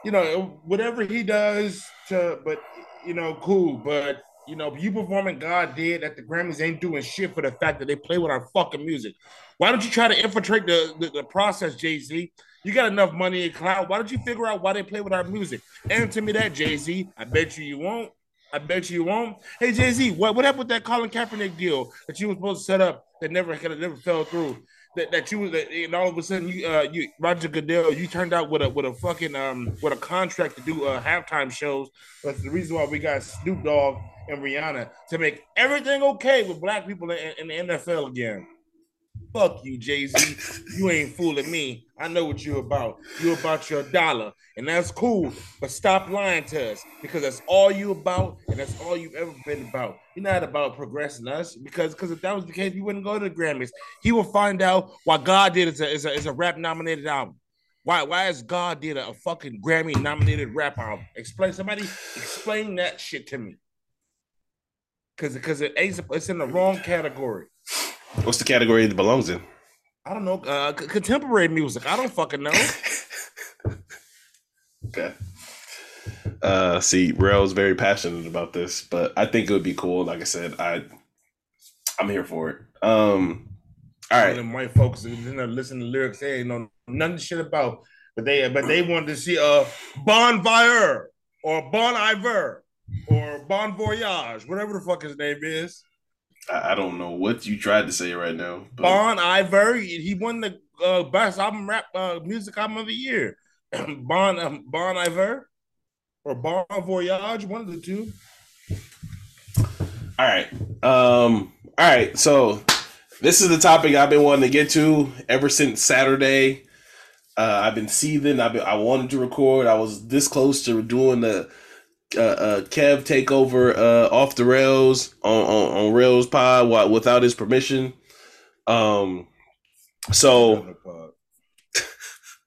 You know, whatever he does to, but you know, cool, but you know, you performing God did that the Grammys ain't doing shit for the fact that they play with our fucking music. Why don't you try to infiltrate the, the, the process, Jay Z? You got enough money in cloud. Why don't you figure out why they play with our music? Answer me that, Jay Z. I bet you you won't. I bet you won't. Hey Jay Z, what, what happened with that Colin Kaepernick deal that you were supposed to set up that never never fell through? That, that you was and all of a sudden you uh you Roger Goodell you turned out with a with a fucking um with a contract to do uh halftime shows. That's the reason why we got Snoop Dogg and Rihanna to make everything okay with black people in, in the NFL again. Fuck you, Jay Z. You ain't fooling me. I know what you're about. You're about your dollar, and that's cool. But stop lying to us because that's all you about, and that's all you've ever been about. You're not about progressing us because because if that was the case, we wouldn't go to the Grammys. He will find out why God did is a is a, a rap nominated album. Why why is God did a, a fucking Grammy nominated rap album? Explain somebody explain that shit to me. Cause because it ain't it's in the wrong category. What's the category it belongs in? I don't know. Uh, contemporary music. I don't fucking know. okay. Uh, see, Rel's very passionate about this, but I think it would be cool. Like I said, I, I'm here for it. Um, all right. Them white folks, you know, listen to lyrics they ain't know nothing shit about, but they but they wanted to see a Bon Voyeur or Bon Iver or Bon Voyage, whatever the fuck his name is. I don't know what you tried to say right now. But... Bon Iver, he won the uh, best album rap uh, music album of the year. bon um, Bon Iver or Bon Voyage, one of the two. All right. Um, all right. So this is the topic I've been wanting to get to ever since Saturday. Uh, I've been seething. I've been, I wanted to record. I was this close to doing the uh, uh, Kev take over uh, off the rails on, on, on Rails Pod without his permission. Um, so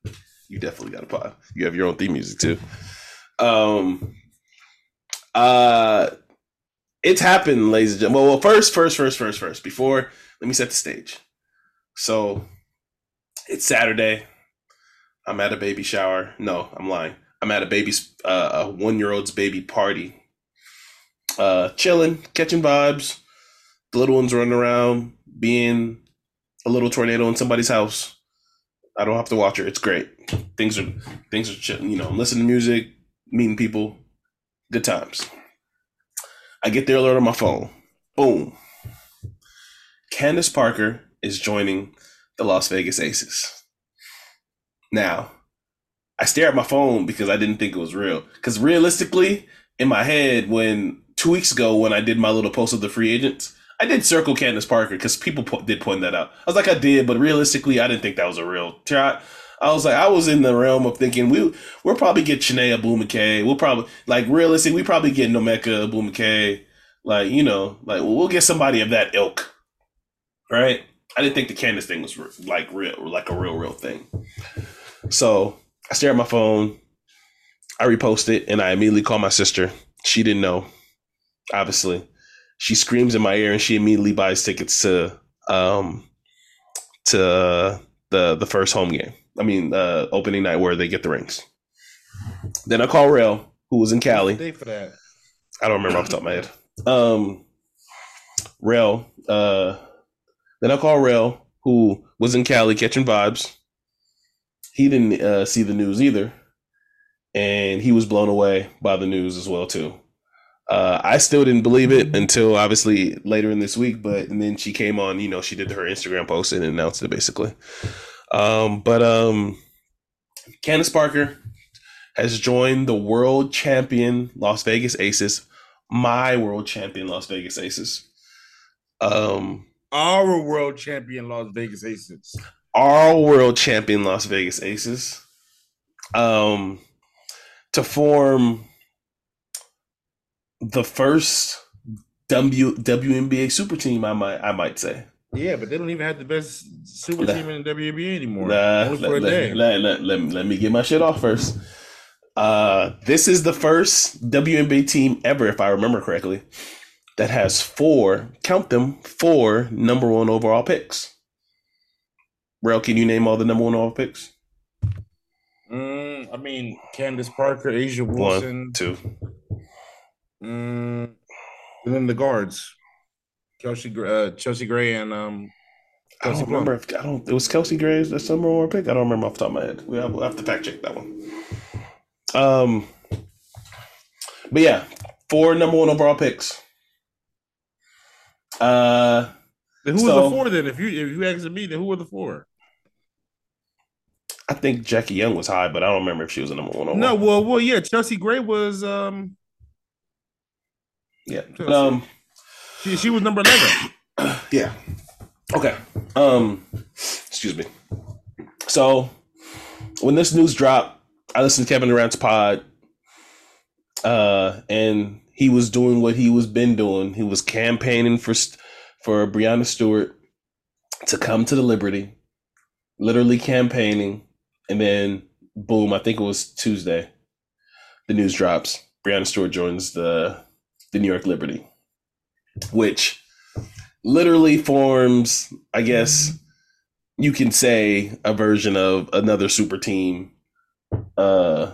you definitely got a pod. You have your own theme music too. Um, uh, it's happened, ladies and gentlemen. Well, well, first, first, first, first, first. Before, let me set the stage. So, it's Saturday. I'm at a baby shower. No, I'm lying. I'm at a baby's uh, a one year old's baby party. Uh, chilling, catching vibes. The little ones running around, being a little tornado in somebody's house. I don't have to watch her. It's great. Things are things are chilling. You know, I'm listening to music, meeting people, good times. I get the alert on my phone. Boom. Candace Parker is joining the Las Vegas Aces. Now, I stare at my phone because I didn't think it was real. Because realistically, in my head, when two weeks ago when I did my little post of the free agents, I did circle Candace Parker because people po- did point that out. I was like, I did, but realistically, I didn't think that was a real shot. I was like, I was in the realm of thinking we we'll probably get Chiney Ogwumike. We'll probably like realistic. We probably get Nneka Ogwumike. Like you know, like we'll get somebody of that ilk, right? I didn't think the Candace thing was like real, like a real, real thing. So I stare at my phone. I repost it, and I immediately call my sister. She didn't know, obviously. She screams in my ear, and she immediately buys tickets to um to the the first home game. I mean, uh, opening night where they get the rings. Then I call Rel, who was in Cali. Day for that. I don't remember off the top of my head. Um, Rel. Uh, then I call Rel, who was in Cali catching vibes. He didn't uh, see the news either, and he was blown away by the news as well too. Uh, I still didn't believe it until obviously later in this week, but and then she came on. You know, she did her Instagram post and announced it basically. Um, but um, Candace Parker has joined the world champion Las Vegas Aces, my world champion Las Vegas Aces. Um, Our world champion Las Vegas Aces. Our world champion Las Vegas Aces. Um, to form the first W WNBA super team, I might I might say. Yeah, but they don't even have the best super Nah. team in the WNBA anymore. Nah, Only let, for a let- day. let- let- let- let me get my shit off first. Uh, this is the first WNBA team ever, if I remember correctly, that has four, count them, four number one overall picks. Rel, can you name all the number one overall picks? Mm, I mean, Candace Parker, A'ja One, Wilson, two. mm, and then the guards, Chelsea, Gr- uh, Chelsea Gray, and um, I don't remember if I don't. It was Kelsey Gray's the number one pick. I don't remember off the top of my head. We have, we'll have to fact check that one. Um, but yeah, four number one overall picks. Uh, Then who So- was the four then? If you if you asking me, then who were the four? I think Jackie Young was high, but I don't remember if she was a number one. No, well, well, yeah, Chelsea Gray was um, yeah. Chelsea. Um, she she was number eleven. yeah. Okay. Um, excuse me. So when this news dropped, I listened to Kevin Durant's pod, uh, and he was doing what he was been doing. He was campaigning for for Breanna Stewart to come to the Liberty, literally campaigning, and then boom! I think it was Tuesday. The news drops. Breanna Stewart joins the the New York Liberty, which literally forms, I guess you can say, a version of another super team uh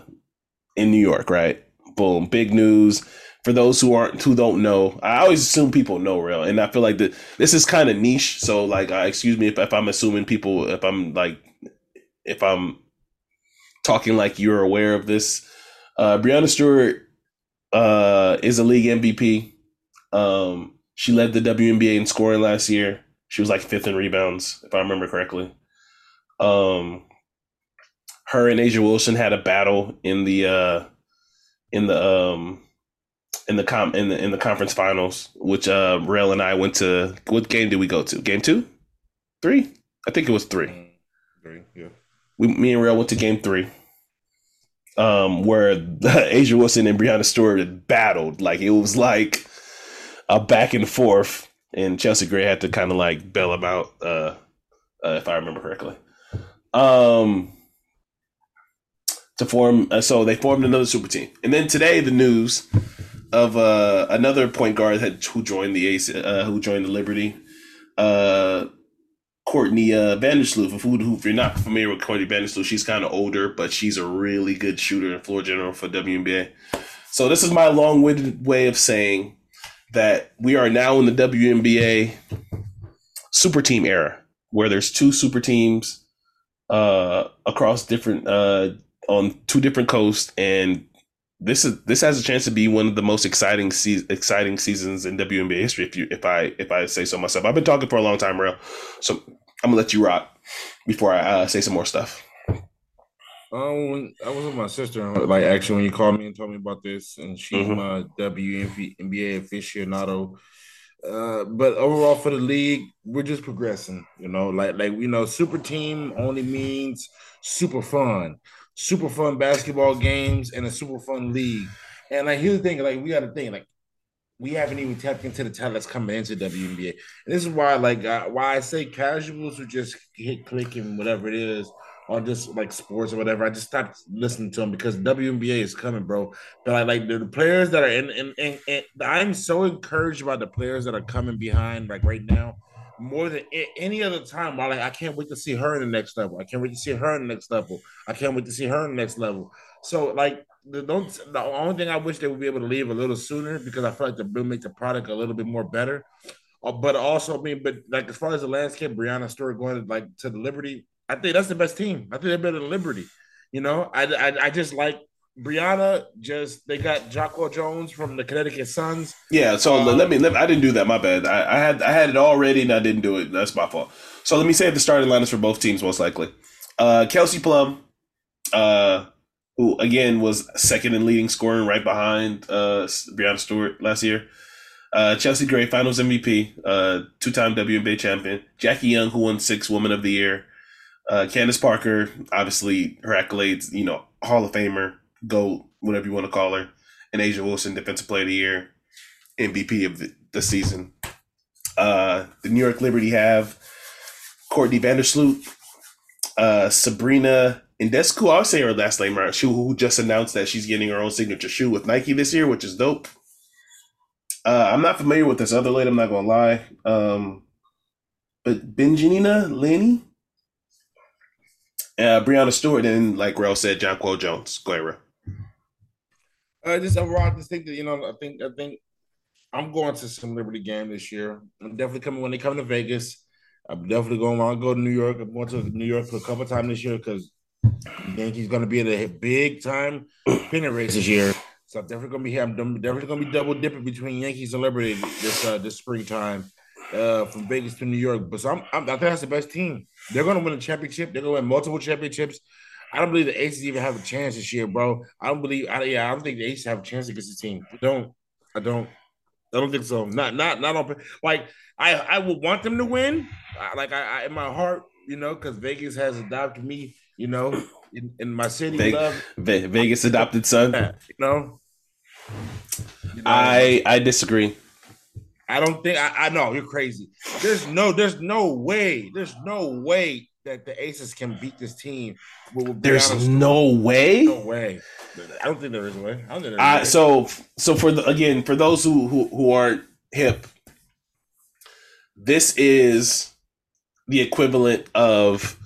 in New York, right? Boom, big news. For those who aren't who don't know, I always assume people know real, and I feel like that this is kind of niche. So, like, uh, excuse me if, if I'm assuming people, if I'm like, if I'm talking like you're aware of this. Uh, Breanna Stewart uh, is a league MVP. Um, she led the WNBA in scoring last year. She was like fifth in rebounds, if I remember correctly. Um, her and A'ja Wilson had a battle in the uh, in the um, in the com in the in the conference finals, which uh, Rel and I went to. What game did we go to? Game two, three? I think it was three Three, yeah. We, me and Rel went to game three, um, where A'ja Wilson and Breanna Stewart battled. Like it was like a back and forth, and Chelsea Gray had to kind of like bail him out, uh, uh, if I remember correctly. Um, to form, uh, so they formed another super team, and then today the news of uh, another point guard had who joined the Ace, uh, who joined the Liberty. Courtney uh, Vandersloot. If, who, if you're not familiar with Courtney Vandersloot, she's kind of older, but she's a really good shooter and floor general for WNBA. So this is my long-winded way of saying that we are now in the WNBA super team era, where there's two super teams uh, across different uh, on two different coasts, and this is this has a chance to be one of the most exciting se- exciting seasons in WNBA history. If you if I if I say so myself, I've been talking for a long time, real. So I'm gonna let you rock before I uh, say some more stuff. Um, I was with my sister, like actually, when you called me and told me about this, and she's mm-hmm. my WNBA aficionado. Uh, but overall for the league, we're just progressing. You know, like like you know, super team only means super fun, super fun basketball games, and a super fun league. And like here's the thing, like we got to think, like we haven't even tapped into the talent that's coming into WNBA. And this is why, like, uh, why I say casuals who just hit clicking whatever it is on just like sports or whatever. I just stopped listening to them because WNBA is coming, bro. But I like the, players that are in, in, I'm so encouraged by the players that are coming behind, like right now, more than any other time. I like I can't wait to see her in the next level. I can't wait to see her in the next level. I can't wait to see her in the next level. So like the don't the only thing I wish they would be able to leave a little sooner because I feel like they'll make the product a little bit more better. Uh, but also, I mean, but like as far as the landscape, Breanna Stewart going like to the Liberty, I think that's the best team. I think they're better than Liberty. You know, I, I, I just like Breanna. Just they got Jonquel Jones from the Connecticut Suns. Yeah. So um, let me. Let, I didn't do that. My bad. I, I, had I had it already and I didn't do it. That's my fault. So let me say the starting lineups for both teams most likely. Uh, Kelsey Plum, uh, who again was second in leading scoring right behind uh, Breanna Stewart last year. Uh, Chelsea Gray, Finals MVP, uh, two-time WNBA champion. Jackie Young, who won six Woman of the Year. Uh, Candace Parker, obviously her accolades, you know, Hall of Famer, GOAT, whatever you want to call her, and A'ja Wilson, Defensive Player of the Year, MVP of the, the season. Uh, the New York Liberty have Courtney Vandersloot, uh, Sabrina Ionescu. I'll say her last name right. She who just announced that she's getting her own signature shoe with Nike this year, which is dope. Uh, I'm not familiar with this other lady. I'm not gonna lie. Um, but Betnijah Laney, uh, Breanna Stewart, and like Rel said, Jonquel Jones. Rel. Uh, just overall, I just think that you know, I think I think I'm going to some Liberty game this year. I'm definitely coming when they come to Vegas. I'm definitely going. I'll go to New York. I'm going to New York for a couple of times this year because Yankees going to be in a big time pennant race this year. So I'm definitely gonna be here. I'm definitely gonna be double dipping between Yankees and Liberty this uh, this springtime uh, from Vegas to New York. But so I'm, I'm, i think that's the best team. They're going to win a championship. They're going to win multiple championships. I don't believe the Aces even have a chance this year, bro. I don't believe. I, yeah, I don't think the Aces have a chance against the team. I don't. I don't. I don't think so. Not not not on. Like I I would want them to win. Like I, I in my heart, you know, because Vegas has adopted me. You know, in, in my city. Vegas, Vegas adopted son. You know? you know. I I disagree. I don't think I, I know you're crazy. There's no, there's no way, there's no way that the Aces can beat this team. there's no way. No way. I don't think there is a way. I don't think uh, So, so for the again, for those who who, who aren't hip, this is the equivalent of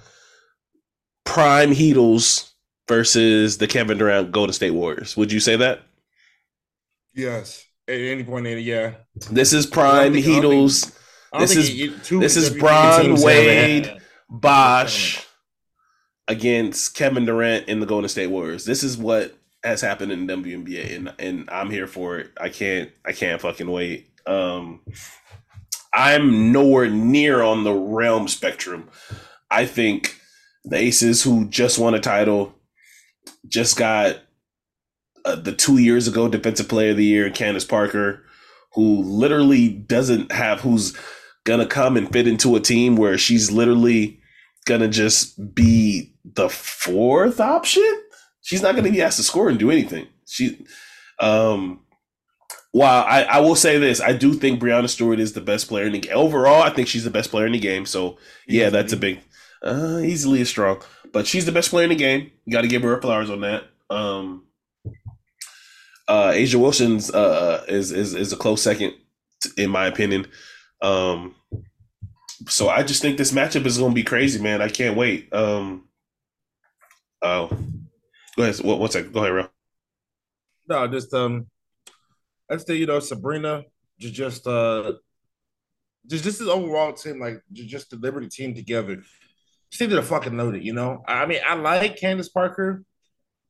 prime Heatles versus the Kevin Durant Golden State Warriors. Would you say that? Yes at any point in it, yeah. This is prime Heatles. This is this is Bron Wade, Bosh against Kevin Durant in the Golden State Warriors. This is what has happened in WNBA, and and I'm here for it. I can't I can't fucking wait. Um, I'm nowhere near on the realm spectrum. I think the Aces, who just won a title, just got uh, the two years ago defensive player of the year, Candace Parker, who literally doesn't have who's gonna come and fit into a team where she's literally gonna just be the fourth option. She's not gonna be asked to score and do anything. She, um, while I, I will say this, I do think Breanna Stewart is the best player in the game. Overall, I think she's the best player in the game. So yeah, that's a big, uh, easily is strong, but she's the best player in the game. You got to give her flowers on that. Um, uh, A'ja Wilson's uh, is, is is a close second, in my opinion. Um, so I just think this matchup is going to be crazy, man. I can't wait. Um, oh, go ahead. What, one second. Go ahead, Ro. No, just um, I'd say you know Sabrina just just uh, just just this overall team like just the Liberty team together. Seem to fucking loaded, you know. I mean, I like Candace Parker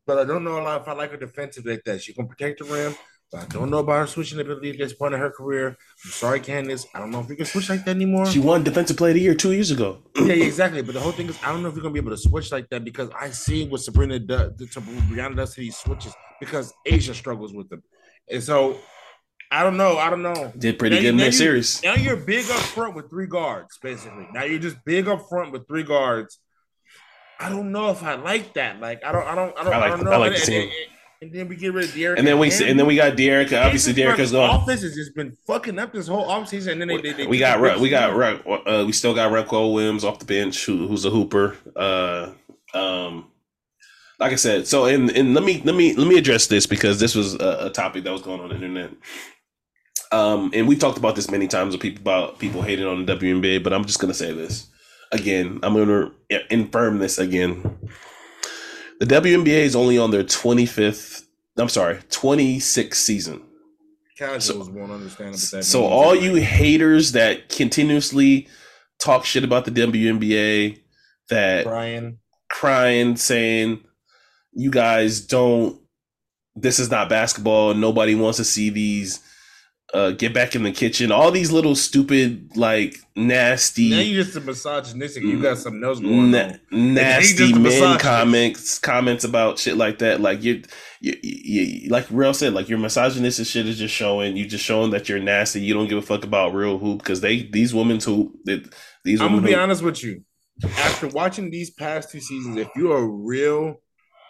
but I don't know a lot if I like her defensive like that. She can protect the rim, but I don't know about her switching ability at this point in her career. I'm sorry, Candace. I don't know if we can switch like that anymore. She won Defensive Player of the Year two years ago. yeah, yeah, exactly. But the whole thing is, I don't know if you're gonna be able to switch like that because I see what Sabrina does, to Breanna does to these switches because A'ja struggles with them, and so I don't know. I don't know. Did pretty now, good in that series. Now you're big up front with three guards, basically. Now you're just big up front with three guards. I don't know if I like that. Like I don't, I don't, I don't, I, like, I don't know. I like and, the and, and, then we get rid of Derek. And then we and then we got Derek. Obviously, Derek has gone. Offense has just been fucking up this whole offseason. And then they, they, they we got we got uh, we still got Renko Williams off the bench, who, who's a hooper. Uh, um, like I said, so and and let me let me let me address this because this was a, a topic that was going on the internet. Um, and we've talked about this many times with people about people hating on the WNBA, but I'm just gonna say this again. I'm gonna infirm this again. The WNBA is only on their 25th. I'm sorry, 26th season. Casuals so, won't understand that. So all you haters that continuously talk shit about the WNBA, that crying, crying, saying you guys don't. This is not basketball. Nobody wants to see these uh, get back in the kitchen. All these little stupid, like nasty. Now you just a misogynistic. You got something else going na- on. Nasty men comments, comments about shit like that. Like you, you, you, like real said, like your misogynistic shit is just showing. You just showing that you're nasty. You don't give a fuck about real hoop because they these women who these. I'm gonna be honest with you. After watching these past two seasons, if you're a real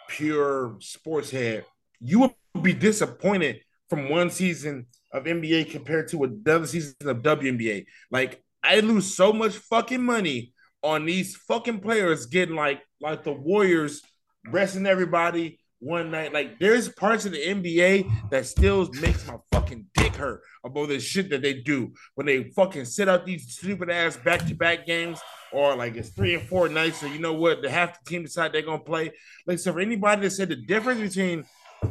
pure sports head, you will be disappointed from one season of NBA compared to a another season of WNBA. Like I lose so much fucking money on these fucking players getting like like the Warriors resting everybody one night. Like there's parts of the NBA that still makes my fucking dick hurt about the shit that they do when they fucking sit out these stupid ass back to back games or like it's three and four nights. So you know what? The half the team decide they're gonna play. Like so for anybody that said the difference between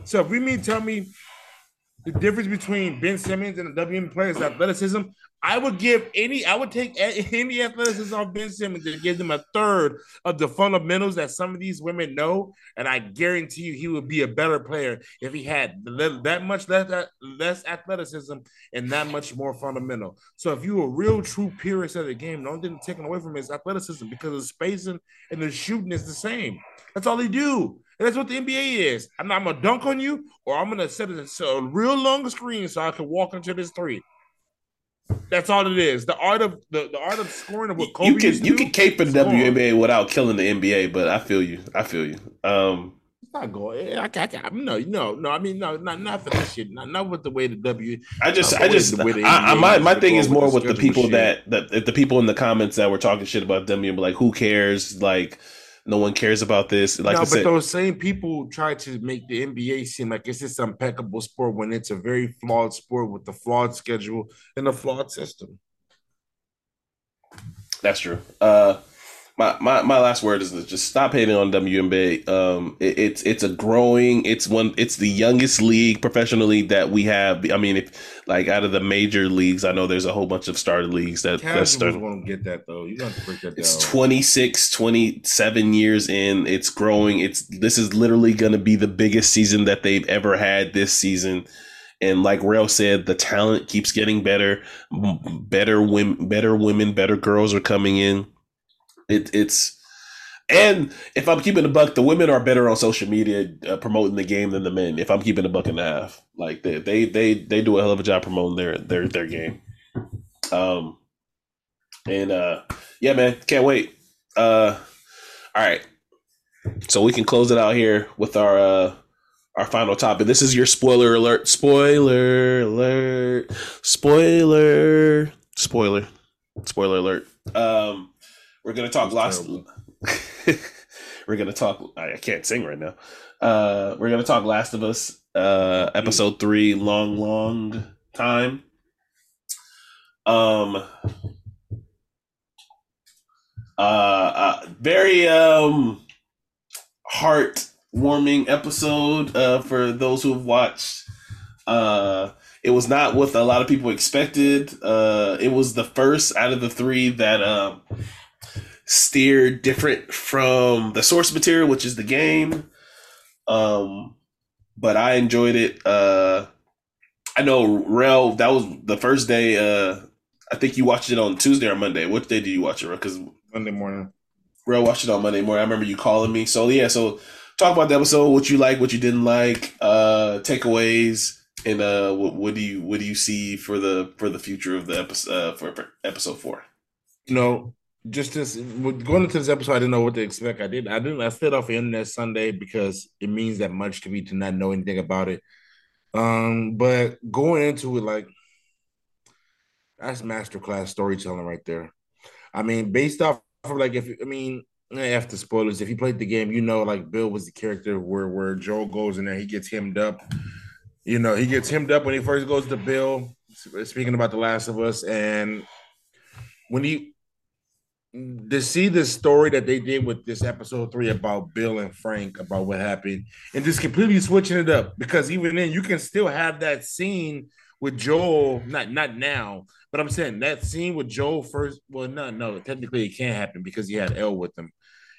so if we mean tell me the difference between Ben Simmons and the WNBA players athleticism, I would give any, I would take any athleticism on Ben Simmons and give them a third of the fundamentals that some of these women know, and I guarantee you he would be a better player if he had that much less less athleticism and that much more fundamental. So if you're a real true purist of the game, the only thing taken away from his athleticism because the spacing and the shooting is the same. That's all they do. And that's what the NBA is. I'm, not, I'm gonna dunk on you, or I'm gonna set it a real long screen so I can walk into this three. That's all it is. The art of the, the art of scoring of what Kobe you can you can cape in the WNBA without killing the NBA, but I feel you. I feel you. Um, it's not going. I, I, I, no, no, no. I mean, no, not not for this shit. Not, not with the way the W. I just, uh, I just, I, I, my my thing is more with the people that that the people in the comments that were talking shit about them. Like, who cares? Like no one cares about this. Like no, but said, those same people try to make the NBA seem like it's this impeccable sport when it's a very flawed sport with a flawed schedule and a flawed system. That's true. Uh, my, my, my last word is just stop hating on WNBA. Um, it, it's it's a growing. It's one. It's the youngest league professionally that we have. I mean, if like out of the major leagues, I know there's a whole bunch of started leagues that that's started. Won't get that though. You got to break that down. It's 26, 27 years in. It's growing. It's this is literally going to be the biggest season that they've ever had this season. And like Rel said, the talent keeps getting better. Better women, better women, better girls are coming in it, it's and if I'm keeping a buck, the women are better on social media uh, promoting the game than the men. If I'm keeping a buck and a half, like they they they they do a hell of a job promoting their their their game. Um, and uh, yeah, man, can't wait. Uh, all right, so we can close it out here with our uh our final topic. This is your spoiler alert. Spoiler alert. Spoiler. Spoiler. Spoiler alert. Um we're gonna talk last. we're gonna talk. I can't sing right now. Uh, we're gonna talk Last of Us, uh, episode three, long, long time. Um, uh, uh very um heartwarming episode uh for those who have watched. Uh, it was not what a lot of people expected. Uh, it was the first out of the three that um steered different from the source material, which is the game. Um, but I enjoyed it. Uh, I know Rel. That was the first day. Uh, I think you watched it on Tuesday or Monday. What day did you watch it? Because Monday morning. Rel watched it on Monday morning. I remember you calling me. So yeah. So talk about the episode. What you like. What you didn't like. Uh, takeaways. And uh, what, what do you what do you see for the for the future of the episode uh, for, for episode four? You know, just this going into this episode, I didn't know what to expect. I did I didn't I stayed off the internet Sunday because it means that much to me to not know anything about it. Um, but going into it, like that's masterclass storytelling right there. I mean, based off of like if I mean after spoilers, if you played the game, you know like Bill was the character where where Joel goes in there, he gets hemmed up you know, he gets hemmed up when he first goes to Bill. Speaking about The Last of Us, and when he to see the story that they did with this episode three about Bill and Frank about what happened, and just completely switching it up because even then you can still have that scene with Joel. Not not now, but I'm saying that scene with Joel first. Well, no, no, technically it can't happen because he had El with him,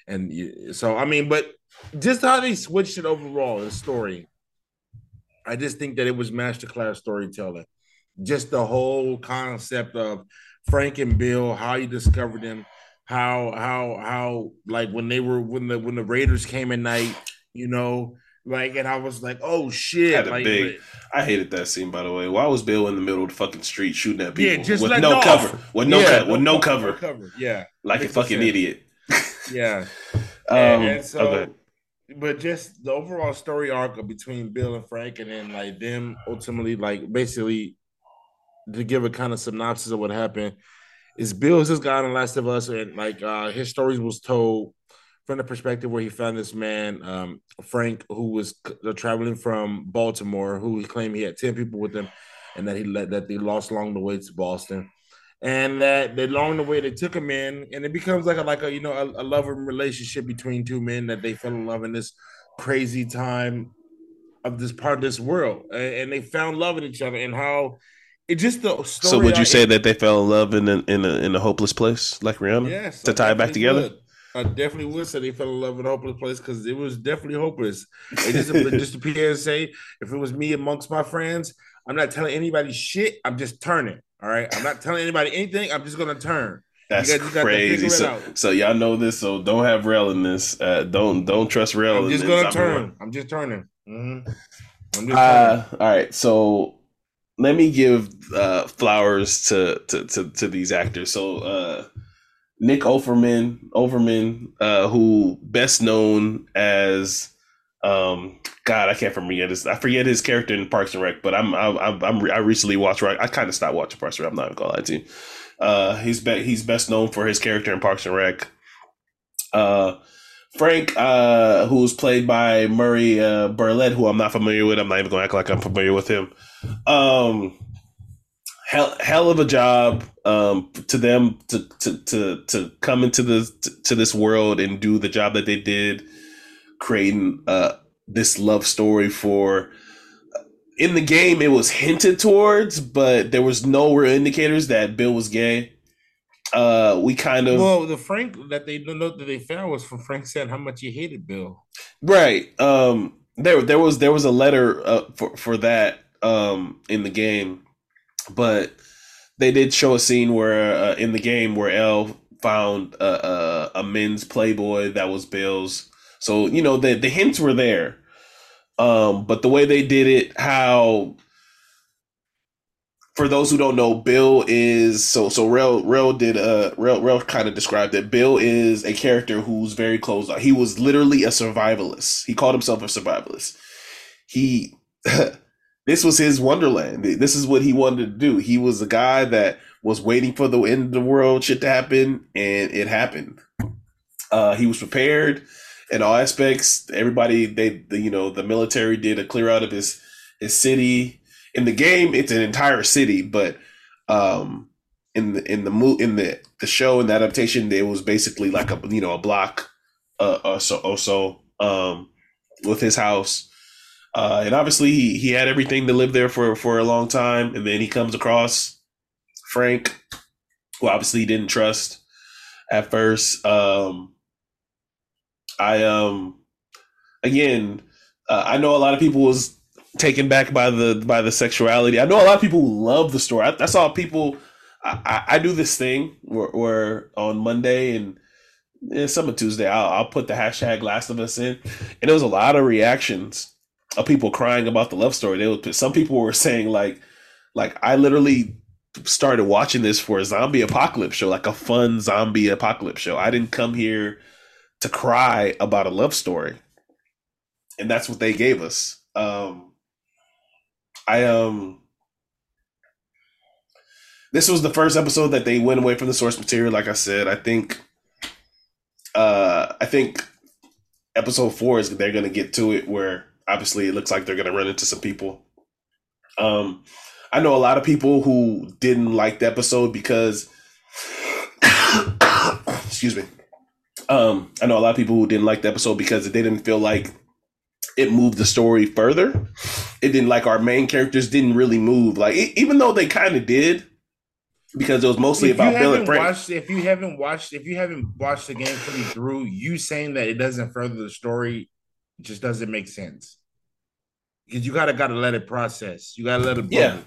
and so I mean, but just how they switched it overall, the story I just think that it was masterclass storytelling. Just the whole concept of Frank and Bill, how you discovered them, how how how like when they were when the when the Raiders came at night, you know, like and I was like, oh shit! like, big, I hated that scene by the way. Why was Bill in the middle of the fucking street shooting at people? Yeah, just with no cover, with no yeah, co- with no cover. cover, yeah, like a fucking sense. idiot. yeah, um, and, and so. Okay but just the overall story arc between Bill and Frank, and then like them ultimately, like basically, to give a kind of synopsis of what happened, is Bill guy on The Last of Us, and like uh, his story was told from the perspective where he found this man, um, Frank, who was uh, traveling from Baltimore, who he claimed he had ten people with him, and that he let that they lost along the way to Boston and that they along the way they took him in, and it becomes like a like a you know a, a loving relationship between two men that they fell in love in this crazy time of this part of this world, and, they found love in each other, and how it just the So would you I, say that they fell in love in a, in a in a hopeless place like Rihanna? Yes, to I tie it back together. Would. I definitely would say they fell in love in a hopeless place because it was definitely hopeless. It just, just to say, if it was me amongst my friends, I'm not telling anybody shit. I'm just turning. All right. I'm not telling anybody anything. I'm just gonna turn. That's you guys, crazy. So, so y'all know this. So don't have Rel in this. Uh, don't don't trust Rel. I'm just gonna turn. I'm just turning. Mm-hmm. I'm just uh, all right. So let me give uh, flowers to, to to to these actors. So uh, Nick Offerman, Overman, uh, who best known as um God, I can't forget his. I forget his character in Parks and Rec, but I'm I'm I'm, i recently watched. I kind of stopped watching Parks and Rec. I'm not gonna lie to you. Uh, he's be, he's best known for his character in Parks and Rec. Frank, uh, who's played by Murray uh, Bartlett, who I'm not familiar with. I'm not even gonna act like I'm familiar with him. Um, hell, hell of a job um, to them to, to to to come into to, to this world and do the job that they did creating uh, this love story for. In the game, it was hinted towards, but there was no real indicators that Bill was gay. Uh, we kind of well, the Frank that they know that they found was from Frank saying how much he hated Bill. Right. Um. There, there was there was a letter uh, for for that um in the game, but they did show a scene where uh, in the game where El found a, a, a men's Playboy that was Bill's so you know the the hints were there, um, but the way they did it, how for those who don't know, Bill is so so. Rel Rel did uh Rel Rel kind of described that Bill is a character who's very closed. He was literally a survivalist. He called himself a survivalist. He this was his wonderland. This is what he wanted to do. He was a guy that was waiting for the end of the world shit to happen, and it happened. Uh, he was prepared in all aspects. Everybody, they, the, you know, the military did a clear out of his his city. In the game, it's an entire city, but um, in the in the mo- in the the show and the adaptation, it was basically like a you know a block, uh, or so or so um, with his house. Uh, and obviously, he, he had everything to live there for for a long time, and then he comes across Frank, who obviously he didn't trust at first. Um, I um again Uh, I know a lot of people was taken back by the by the sexuality. I know a lot of people love the story. I, I saw people. I, I, I do this thing where, where on Monday and yeah, some Tuesday, I'll, I'll put the hashtag Last of Us in, and there was a lot of reactions of people crying about the love story. They would, some people were saying like, like I literally started watching this for a zombie apocalypse show, like a fun zombie apocalypse show. I didn't come here to cry about a love story, and that's what they gave us. Um, I um, this was the first episode that they went away from the source material. Like I said, I think uh, I think episode four is they're going to get to it where obviously it looks like they're going to run into some people. Um, I know a lot of people who didn't like the episode because, excuse me. Um, I know a lot of people who didn't like the episode because they didn't feel like it moved the story further. It didn't like our main characters didn't really move. Like it, even though they kind of did, because it was mostly if about Bill and Frank. Watched, if you haven't watched, if you haven't watched the game fully through, you saying that it doesn't further the story just doesn't make sense. Because you gotta gotta let it process. You gotta let it. Bubble. Yeah.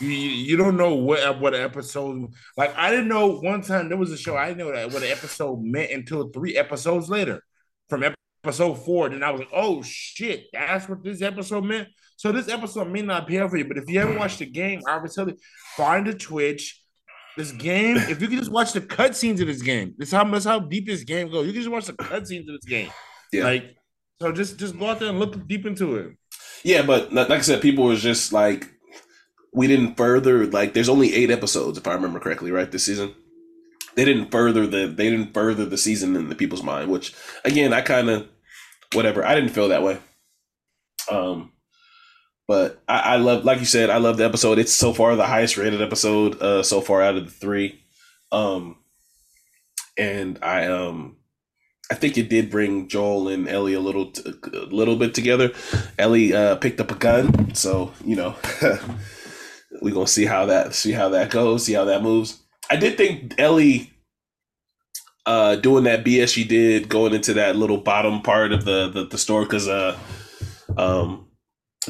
You, you don't know what what episode like I didn't know one time there was a show I didn't know that what an episode meant until three episodes later from episode four. Then I was like, oh shit, that's what this episode meant. So this episode may not be for you, but if you haven't watched the game, I would tell you find a Twitch, this game, if you can just watch the cutscenes of this game, this how that's how deep this game goes. You can just watch the cutscenes of this game. Yeah. Like so just just go out there and look deep into it. Yeah, but like I said, people was just like we didn't further like there's only eight episodes if I remember correctly, right? This season. They didn't further the they didn't further the season in the people's mind, which again I kind of whatever. I didn't feel that way. Um but I, I love, like you said, I love the episode. It's so far the highest rated episode uh, so far out of the three. Um, and I um, I think it did bring Joel and Ellie a little t- a little bit together. Ellie uh, picked up a gun, so you know we're gonna see how that see how that goes, see how that moves. I did think Ellie uh, doing that BS she did going into that little bottom part of the the, the store because uh um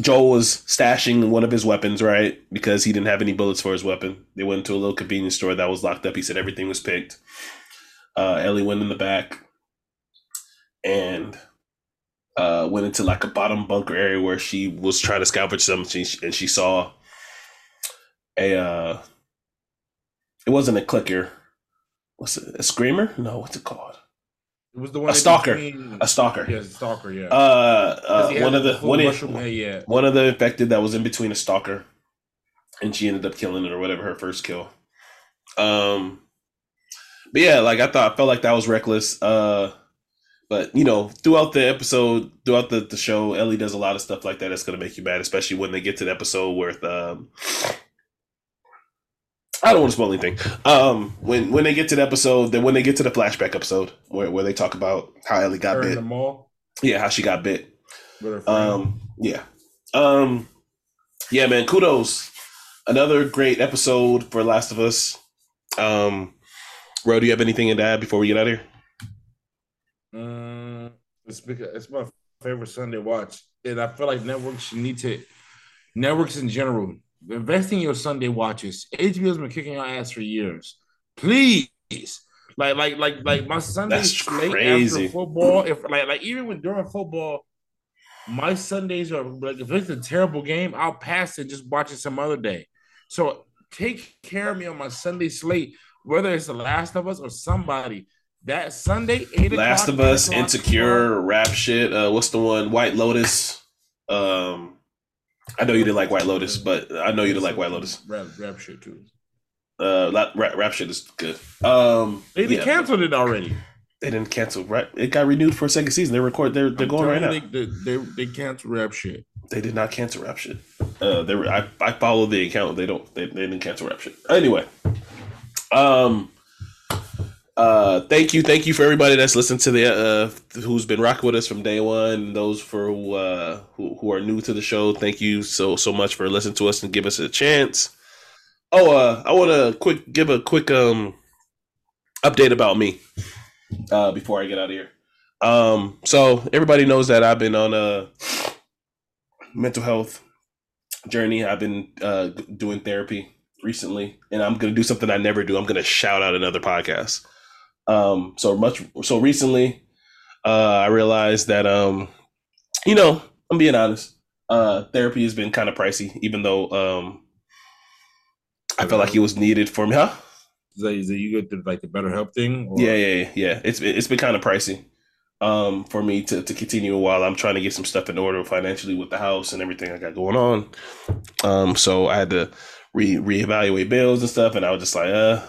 Joel was stashing one of his weapons, right? Because he didn't have any bullets for his weapon. They went to a little convenience store that was locked up. He said everything was picked. Uh, Ellie went in the back and uh, went into like a bottom bunker area where she was trying to salvage something, and she saw a. Uh, it wasn't a clicker. What's it? A screamer? No, what's it called? It was the one a stalker. A stalker. Yeah, a stalker. Yeah. Uh, uh one of the one, in, yeah. one of the infected that was in between a stalker, and she ended up killing it or whatever her first kill. Um, but yeah, like I thought, I felt like that was reckless. Uh, but you know, throughout the episode, throughout the, the show, Ellie does a lot of stuff like that that's gonna make you mad, especially when they get to the episode where um, I don't want to spoil anything. Um, when when they get to the episode, then when they get to the flashback episode where, where they talk about how Ellie got Her in bit, the mall. yeah, how she got bit. with her friend. Um, yeah, um, yeah, man. Kudos, another great episode for Last of Us. Um, Ro, do you have anything to add before we get out of here? Mm, it's because it's my favorite Sunday watch, and I feel like networks need to networks in general invest in your Sunday watches. HBO's been kicking your ass for years. Please, like like like like my Sunday That's slate crazy. after football. If like like even when during football, my Sundays are like if it's a terrible game, I'll pass it just watch it some other day. So take care of me on my Sunday slate, whether it's The Last of Us or somebody. That Sunday, eight Last of Us, Insecure, rap shit. Uh, what's the one? White Lotus. Um, I know you didn't like White Lotus, but I know you didn't like White Lotus. Rap, rap shit too. Uh, rap, rap shit is good. Um, They yeah, canceled it already. They didn't cancel. Right, it got renewed for a second season. They record. They're they're I'm going right now. They, they, they canceled rap shit. They did not cancel rap shit. Uh, they were. I I follow the account. They don't. They, they didn't cancel rap shit. Anyway, um, uh, thank you, thank you for everybody that's listened to the uh, who's been rocking with us from day one. Those for who uh who, who are new to the show, thank you so so much for listening to us and give us a chance. Oh, uh, I want to quick give a quick um update about me uh before I get out of here. Um, so everybody knows that I've been on a mental health journey. I've been uh, doing therapy recently, and I'm gonna do something I never do. I'm gonna shout out another podcast. Um, so much so recently, uh, I realized that um, you know, I'm being honest. Uh, therapy has been kind of pricey, even though um, I felt like it was needed for me. Huh? Is that, is that you get the, like the BetterHelp thing? Or? Yeah, yeah, yeah. It's it's been kind of pricey um, for me to, to continue while I'm trying to get some stuff in order financially with the house and everything I got going on. Um, so I had to re reevaluate bills and stuff, and I was just like, uh,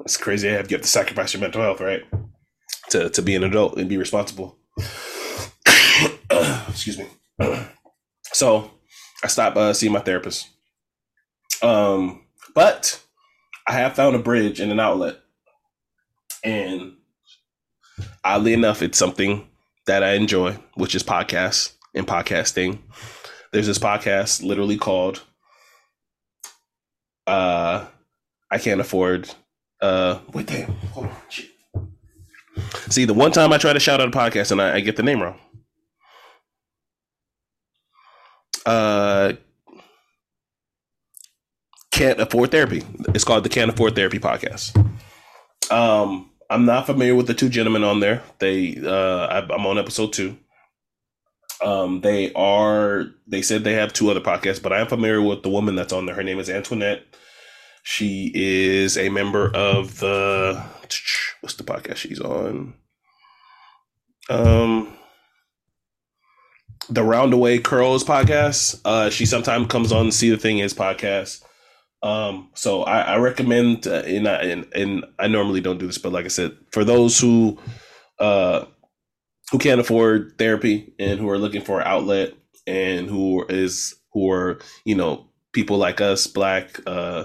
it's crazy. You have to sacrifice your mental health, right? To to be an adult and be responsible. Excuse me. so I stopped uh, seeing my therapist. Um, but I have found a bridge and an outlet, and oddly enough, it's something that I enjoy, which is podcasts and podcasting. There's this podcast literally called uh I can't afford uh wait damn hold on. See the one time I try to shout out a podcast and I, I get the name wrong. Uh can't afford therapy. It's called the Can't Afford Therapy podcast. Um I'm not familiar with the two gentlemen on there. They uh I'm on episode 2. Um, they are. They said they have two other podcasts, but I am familiar with the woman that's on there. Her name is Antoinette. She is a member of the what's the podcast she's on? Um, the Roundaway Curls podcast. Uh, she sometimes comes on See the Thing Is podcast. Um, so I, I recommend, uh, and, I, and and I normally don't do this, but like I said, for those who uh who can't afford therapy and who are looking for an outlet and who is who are you know people like us black uh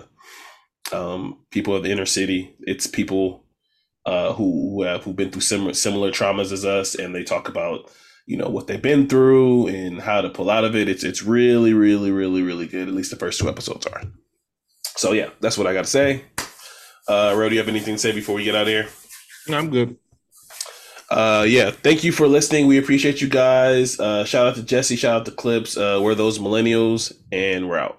um people of the inner city. It's people uh who who have who've been through similar similar traumas as us and they talk about you know what they've been through and how to pull out of it. It's it's really really really really good at least the first two episodes are. So yeah that's what i got to say. Uh Ro, do you have anything to say before we get out of here i'm good. Uh yeah thank you for listening. We appreciate you guys. Uh shout out to jesse shout out to clips. Uh we're those millennials and we're out